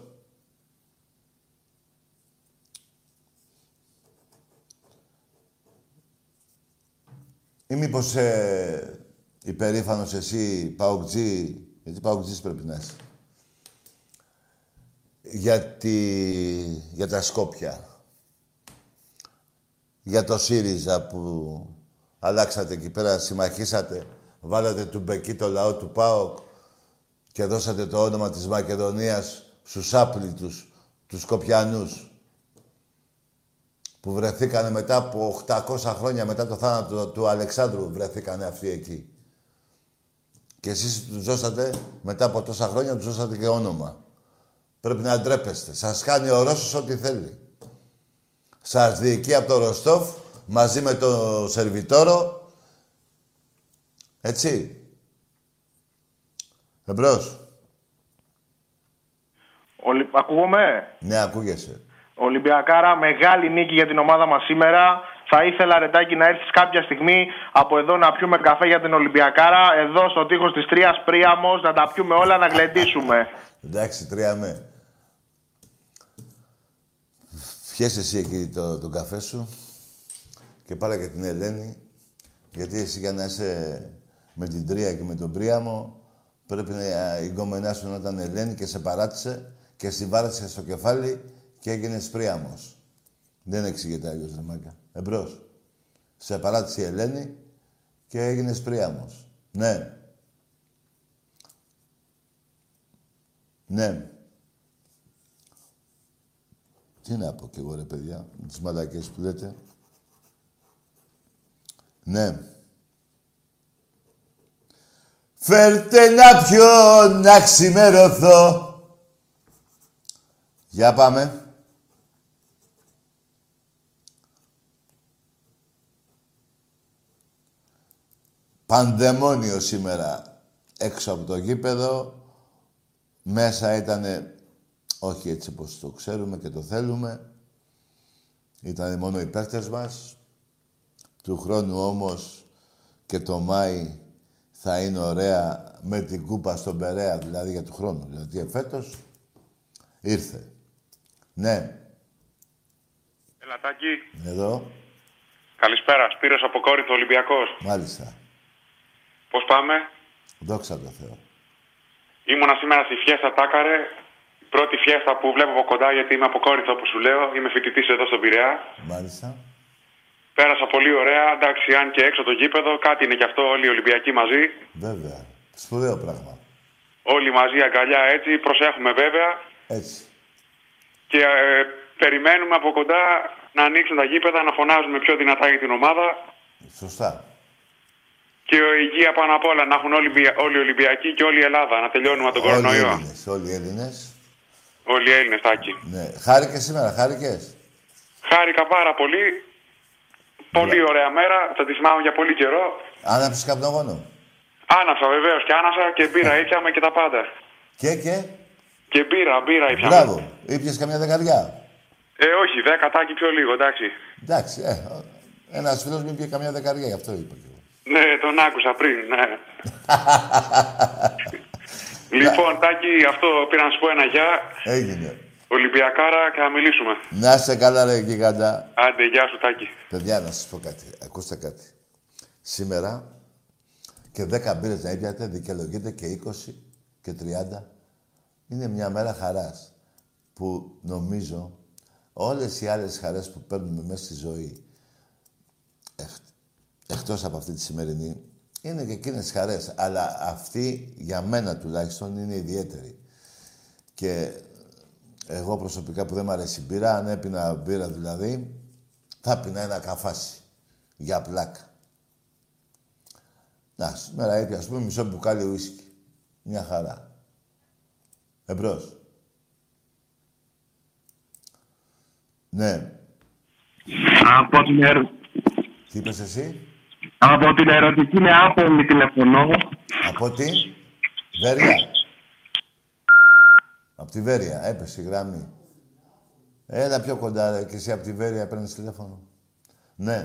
Ή μήπως ε, υπερήφανος εσύ, Παοκτζή, γιατί Παοκτζής πρέπει να είσαι. Για, τη... για τα Σκόπια. Για το ΣΥΡΙΖΑ που αλλάξατε εκεί πέρα, συμμαχίσατε, βάλατε του Μπεκί το λαό του ΠΑΟΚ και δώσατε το όνομα της Μακεδονίας στους άπλητους, τους Σκοπιανούς που βρεθήκανε μετά από 800 χρόνια μετά το θάνατο του Αλεξάνδρου βρεθήκανε αυτοί εκεί. Και εσείς τους δώσατε, μετά από τόσα χρόνια, τους δώσατε και όνομα. Πρέπει να ντρέπεστε. Σας κάνει ο Ρώσος ό,τι θέλει. Σας διοικεί από το Ροστόφ, μαζί με το Σερβιτόρο. Έτσι. Εμπρός. Ολυ... Ακούγομαι; Ναι, ακούγεσαι. Ολυμπιακάρα, μεγάλη νίκη για την ομάδα μας σήμερα. Θα ήθελα, Ρετάκι, να έρθεις κάποια στιγμή από εδώ να πιούμε καφέ για την Ολυμπιακάρα. Εδώ στο τείχος της Τρίας Πρίαμος, να τα πιούμε όλα, να γλεντήσουμε. Εντάξει, τρία με. Πιέσαι εσύ εκεί το, τον καφέ σου και πάρε και την Ελένη. Γιατί εσύ για να είσαι με την Τρία και με τον Πρίαμο πρέπει να η γκομενά σου να ήταν Ελένη και σε παράτησε και συμβάρεσε στο κεφάλι και έγινες Πρίαμος. Δεν εξηγείται αλλιώς, ρε μάκα. Εμπρός. Σε παράτησε η Ελένη και έγινε Πρίαμος. Ναι. Ναι. Τι να πω κι εγώ ρε παιδιά, με τις μαλακές που λέτε. Ναι. Φέρτε να πιω να ξημερωθώ. Για πάμε. Πανδαιμόνιο σήμερα έξω από το γήπεδο. Μέσα ήτανε όχι έτσι όπως το ξέρουμε και το θέλουμε. Ήταν μόνο οι παίκτες μας. Του χρόνου όμως και το Μάη θα είναι ωραία με την κούπα στον Περέα, δηλαδή για του χρόνου. Δηλαδή φέτος ήρθε. Ναι. Ελατάκι. Εδώ. Καλησπέρα. Σπύρος από Κόρινθο, Ολυμπιακός. Μάλιστα. Πώς πάμε; Δόξα τω Θεώ. Ήμουνα σήμερα στη Φιέστα Τάκαρε. Η πρώτη φιέστα που βλέπω από κοντά, γιατί είμαι από Κόρινθο, όπως σου λέω. Είμαι φοιτητής εδώ στον Πειραιά. Μάλιστα. Πέρασα πολύ ωραία. Εντάξει, αν και έξω το γήπεδο, κάτι είναι κι αυτό, όλοι οι Ολυμπιακοί μαζί. Βέβαια. Σπουδαίο πράγμα. Όλοι μαζί αγκαλιά έτσι. Προσέχουμε βέβαια. Έτσι. Και ε, περιμένουμε από κοντά να ανοίξουν τα γήπεδα, να φωνάζουμε πιο δυνατά για την ομάδα. Σωστά. Και η υγεία πάνω απ' όλα, να έχουν όλοι, όλοι οι Ολυμπιακοί και όλη η Ελλάδα, να τελειώνουμε με τον Όλοι οι κορονοϊό. Έλληνες, όλοι οι Έλληνες. Όλοι οι Έλληνες, Τάκη. Ναι. Χάρηκες σήμερα, χάρηκες; Χάρηκα πάρα πολύ. Πολύ ωραία μέρα. Θα τη θυμάμαι για πολύ καιρό. Άναψες καπνογόνο; Άνασα βεβαίως και άνασα και μπήρα, ήπιαμε και τα πάντα. Και, και; Και μπύρα, μπύρα ήπια. Μπράβο. Ήπιες καμιά δεκαριά; Ε, όχι, δέκα τάκι πιο λίγο, εντάξει. Εντάξει, ε, ένας φίλος μου είπε καμιά δεκαριά, γι' αυτό είπα. Ναι, τον άκουσα πριν, ναι. λοιπόν, Τάκη, αυτό πήρα να σου πω ένα γεια. Έγινε. Ολυμπιακάρα και να μιλήσουμε. Να είστε καλά, ρε γιγαντά. Άντε, γεια σου, Τάκη. Παιδιά, να σας πω κάτι. Ακούστε κάτι. Σήμερα και 10 μπύρες να ήπιατε, δικαιολογείται και 20 και 30. Είναι μια μέρα χαράς που νομίζω όλες οι άλλες χαρές που παίρνουμε μέσα στη ζωή εκ, εκτός από αυτή τη σημερινή είναι και εκείνες χαρές. Αλλά αυτή για μένα τουλάχιστον είναι ιδιαίτερη. Και εγώ προσωπικά που δεν μου αρέσει η μπύρα, αν έπινα μπύρα δηλαδή, θα πίνα ένα καφάσι για πλάκα. Να, σήμερα έπια, ας πούμε, μισό μπουκάλι ουίσκι. Μια χαρά. Εμπρός. Ναι. Από την, ερ... Τι είπες εσύ; Από την ερωτική με άπομη τηλεφωνώ. Από τι; Βέρεια. Από τη Βέρεια. Έπεσε η γραμμή. Έλα πιο κοντά, ρε. Και εσύ από τη Βέρεια παίρνεις τηλέφωνο. Ναι.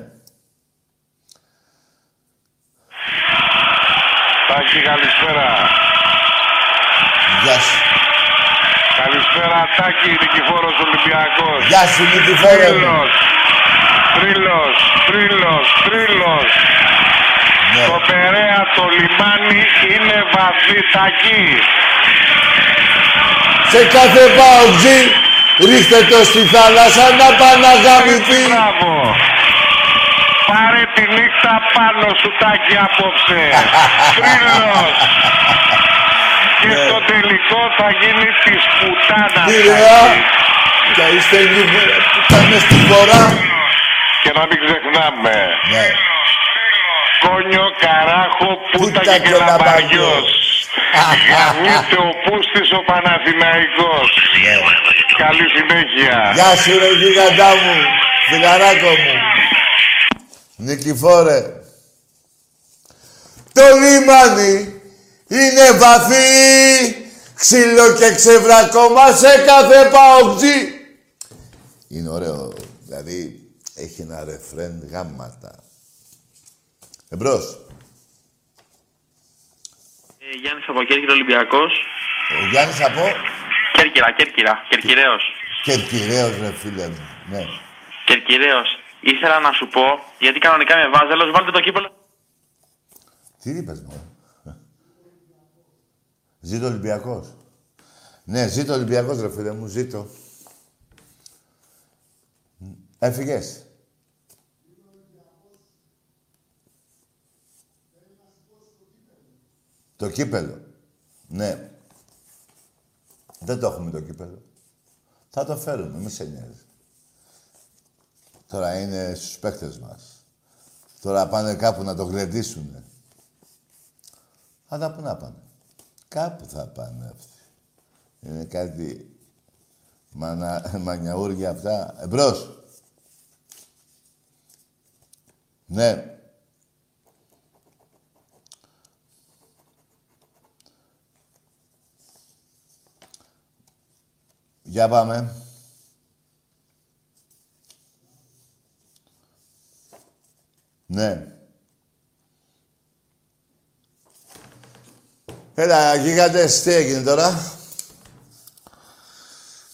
Τάκη, καλησπέρα. Γεια σου. Καλησπέρα, Τάκη, Νικηφόρος Ολυμπιακός. Γεια σου, Νικηφόρο. Μου. Τρίλος, τρίλος, τρίλος, τρίλος. Ναι. Το Περέα, το λιμάνι είναι βαθύ, Τάκη. Σε κάθε παουτζή ρίχτε το στη θάλασσα να πάνε αγαμητή. Μπράβο. Πάρε τη νύχτα πάνω σου, Τάκη, απόψε. Τρίλος. Και Ναι. στο τελικό θα γίνει της πουτάνας. Πειραιά. Και είστε λίγο που κάνε στη φορά. Και να μην ξεχνάμε. Ναι. Κόνιο, καράχο, πούτα Πούτα και και κελαμπαγιός. Γαμιέται ο Πούστης ο Παναθηναϊκός. Καλή συνέχεια. Ναι. Γεια σου ρε γίγαντά μου, φιλαράκο μου. Νικηφόρε. Το λιμάνι είναι βαθύ, ξύλο και ξεβρακώμα σε κάθε παουτζή. Είναι ωραίο, δηλαδή έχει ένα ρεφρέν γάμματα. Εμπρός. Ε, Γιάννης από Κέρκυρα Ολυμπιακός. Ο Γιάννης από; Κέρκυρα, Κέρκυρα, Κερκυραίος. Κερκυραίος ρε φίλε μου. Ναι. Κερκυραίος. Ήθελα να σου πω, γιατί κανονικά είμαι βάζελος, βάλτε το κύπελο. Τι είπες μου. Ζήτω Ολυμπιακός. Ναι, ζήτω Ολυμπιακός ρε φίλε μου, ζήτω. Έφυγες. Το κύπελο. Ναι. Δεν το έχουμε το κύπελο. Θα το φέρουμε, μη σε νοιάζει. Τώρα είναι στους παίκτες μας. Τώρα πάνε κάπου να το γλεντήσουνε. Αλλά πού να πάνε. Κάπου θα πάνε αυτοί. Είναι κάτι μανα... μανιαούρια αυτά. Εμπρός. Ναι. Για πάμε. Ναι. Έλα, γίγαντες, τι έγινε τώρα;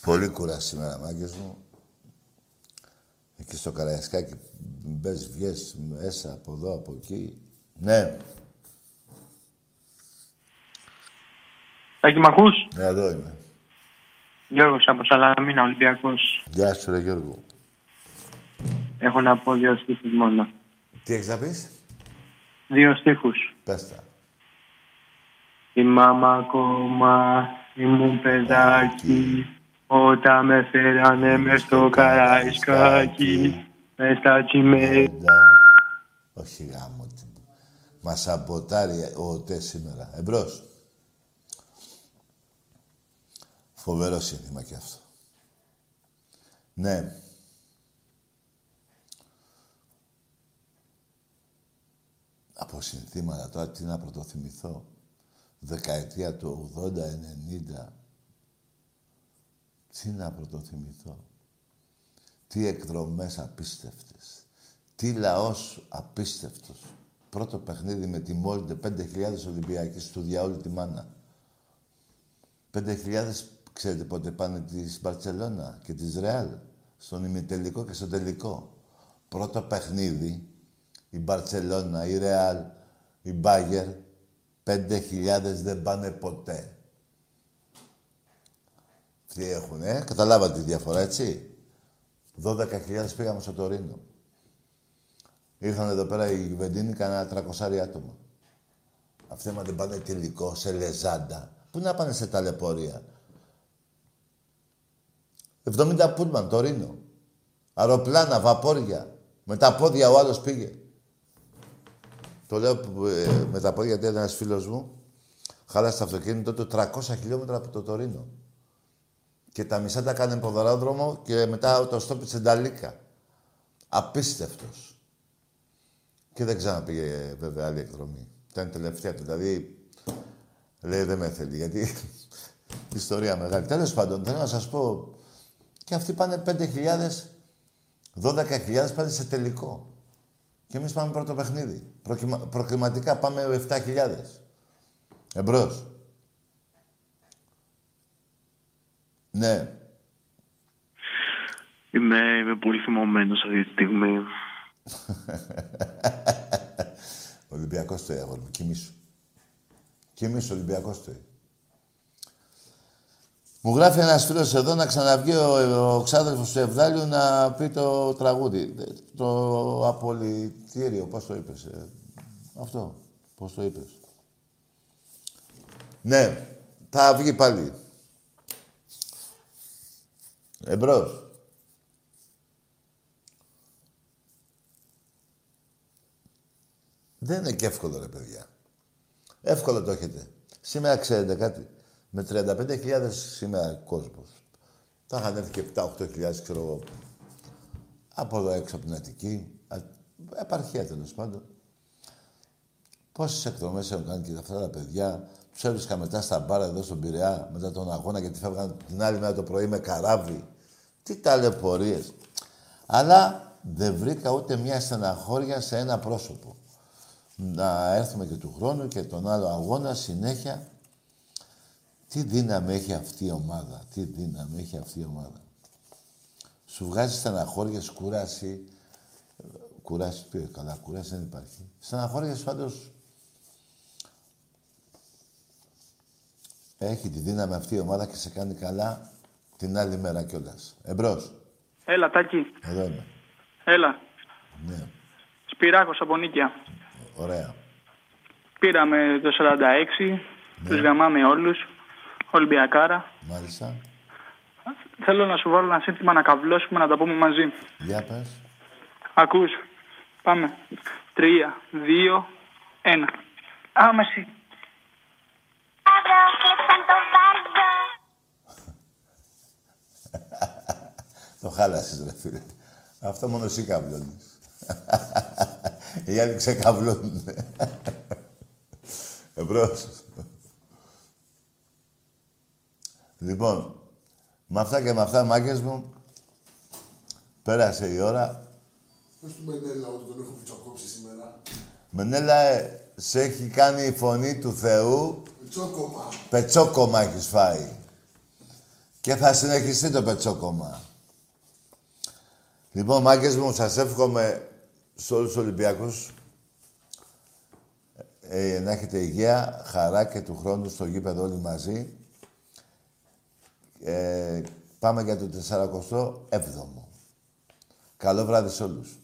Πολύ κουράση σήμερα, μάγκες μου. Εκεί στο Καραϊσκάκι μπες, βγες μέσα από εδώ, από εκεί. Ναι. Τάκη, μ' ακούς; Ναι, εδώ είμαι. Γιώργος από Σαλαμίνα, Ολυμπιακός. Γεια σου, ρε Γιώργο. Έχω να πω δύο στίχους μόνο. Τι έχεις να πεις; Δύο στίχους. Πες τα. Η μάμα ακόμα ήμουν παιδάκι όταν με φέρανε μες στο καραϊσκάκι μες στα τσιμένα. Όχι γάμο. τι. Μας σαμποτάρει ο ΟΤΕ σήμερα. Εμπρός. Φοβερό σύνθημα κι αυτό. Ναι. Από συνθήματα τώρα τι να πρωτοθυμηθώ. Δεκαετία του 80-90. Τι να πρωτοθυμηθώ. Τι εκδρομές απίστευτες. Τι λαός απίστευτος. Πρώτο παιχνίδι με τη Μόλντε 5.000 Ολυμπιακοί του διαόλου τη μάνα. 5.000 ξέρετε πότε πάνε της Μπαρτσελώνα και της Ρεάλ. Στον ημιτελικό και στο τελικό. Πρώτο παιχνίδι η Μπαρτσελώνα, η Ρεάλ, η Μπάγερ 5.000 δεν πάνε ποτέ. Τι έχουνε, καταλάβατε τη διαφορά, έτσι; 12.000 πήγαμε στο Τωρίνο. Ήρθαν εδώ πέρα οι Βεντίνοι, κανένα 300 άτομα. Αυτοί μα δεν πάνε τελικό, σε λεζάντα. Πού να πάνε σε ταλαιπωρία; 70 πούλμαν, Τωρίνο. Αεροπλάνα, βαπόρια. Με τα πόδια ο άλλος πήγε. Το λέω ε, με τα πόδια γιατί ήταν ένας φίλος μου. Χάλασε το αυτοκίνητο του 300 χιλιόμετρα από το Τωρίνο. Και τα μισά τα κάνει ποδαρόδρομο και μετά το στόπι της Ενταλίκα. Απίστευτος. Και δεν ξαναπήγε βέβαια άλλη εκδρομή. Ήταν τελευταία του. Δηλαδή, λέει δεν με θέλει. Γιατί ιστορία μεγάλη. Τέλος πάντων, θέλω να σας πω, και αυτοί πάνε 5.000, 12.000 πάνε σε τελικό. Και εμείς πάμε πρώτο παιχνίδι. Προκληματικά πάμε 7.000. Εμπρός. Ναι. Είμαι, είμαι πολύ θυμωμένος αυτή τη στιγμή. Ολυμπιακός το αγόρι μου. Κοιμήσου. Κοιμήσου, Ολυμπιακός το Μου γράφει ένας φίλος εδώ να ξαναβγεί ο, ο ξάδερφο του Ευδάλιου να πει το τραγούδι. Το απολυτήριο, πώς το είπες. Ε, αυτό. Πώς το είπες. Ναι, θα βγει πάλι. Εμπρός. Δεν είναι και εύκολο, ρε παιδιά. Εύκολο το έχετε. Σήμερα ξέρετε κάτι. Με 35.000 σήμερα κόσμος. Θα είχαν έρθει και 7-8.000, ξέρω εγώ. Από εδώ έξω από την Αττική. Επαρχία τέλος πάντων. Πόσες εκδρομές έχουν κάνει και αυτά τα παιδιά. Τους έβρισκα μετά στα μπάρα εδώ στον Πειραιά, μετά τον αγώνα, γιατί φεύγαν την άλλη μέρα το πρωί με καράβι. Τι ταλαιπωρίες. Αλλά δεν βρήκα ούτε μια στεναχώρια σε ένα πρόσωπο να έρθουμε και του χρόνου και τον άλλο αγώνα συνέχεια. Τι δύναμη έχει αυτή η ομάδα, τι δύναμη έχει αυτή η ομάδα. Σου βγάζει στεναχώριες, κούραση. Κούραση, τι καλά, κούραση δεν υπάρχει. Στεναχώριες πάντως έχει τη δύναμη αυτή η ομάδα και σε κάνει καλά την άλλη μέρα κιόλας. Εμπρός. Έλα, Τάκη. Εδώ είμαι. Έλα. Ναι. Σπυράκος από Νίκια. Ωραία. Πήραμε το 46, ναι. τους γαμάμε όλους, Ολυμπιακάρα. Μάλιστα. Θέλω να σου βάλω ένα σύνθημα να καβλώσουμε, να τα πούμε μαζί. Για πες. Ακούς. Πάμε. Τρία, δύο, ένα. Άμεση. Το χάλασες, ρε φίλε. Αυτό μόνο εσύ καβλώνεις. Οι άλλοι ξεκαβλώνουν. Εμπρός. Λοιπόν, με αυτά και με αυτά, μάγκες μου, πέρασε η ώρα. Πες του Μενέλα ότι τον έχω πιτσοκόψει σήμερα; Μενέλα, ε, σε έχει κάνει η φωνή του Θεού. Πετσόκομα. Πετσόκομα έχεις φάει. Και θα συνεχιστεί το πετσόκομα. Λοιπόν, μάγκες μου, σας εύχομαι σε όλους τους Ολυμπιακούς ε, να έχετε υγεία, χαρά και του χρόνου στο γήπεδο όλοι μαζί. Ε, πάμε για το 47ο. Καλό βράδυ σε όλους.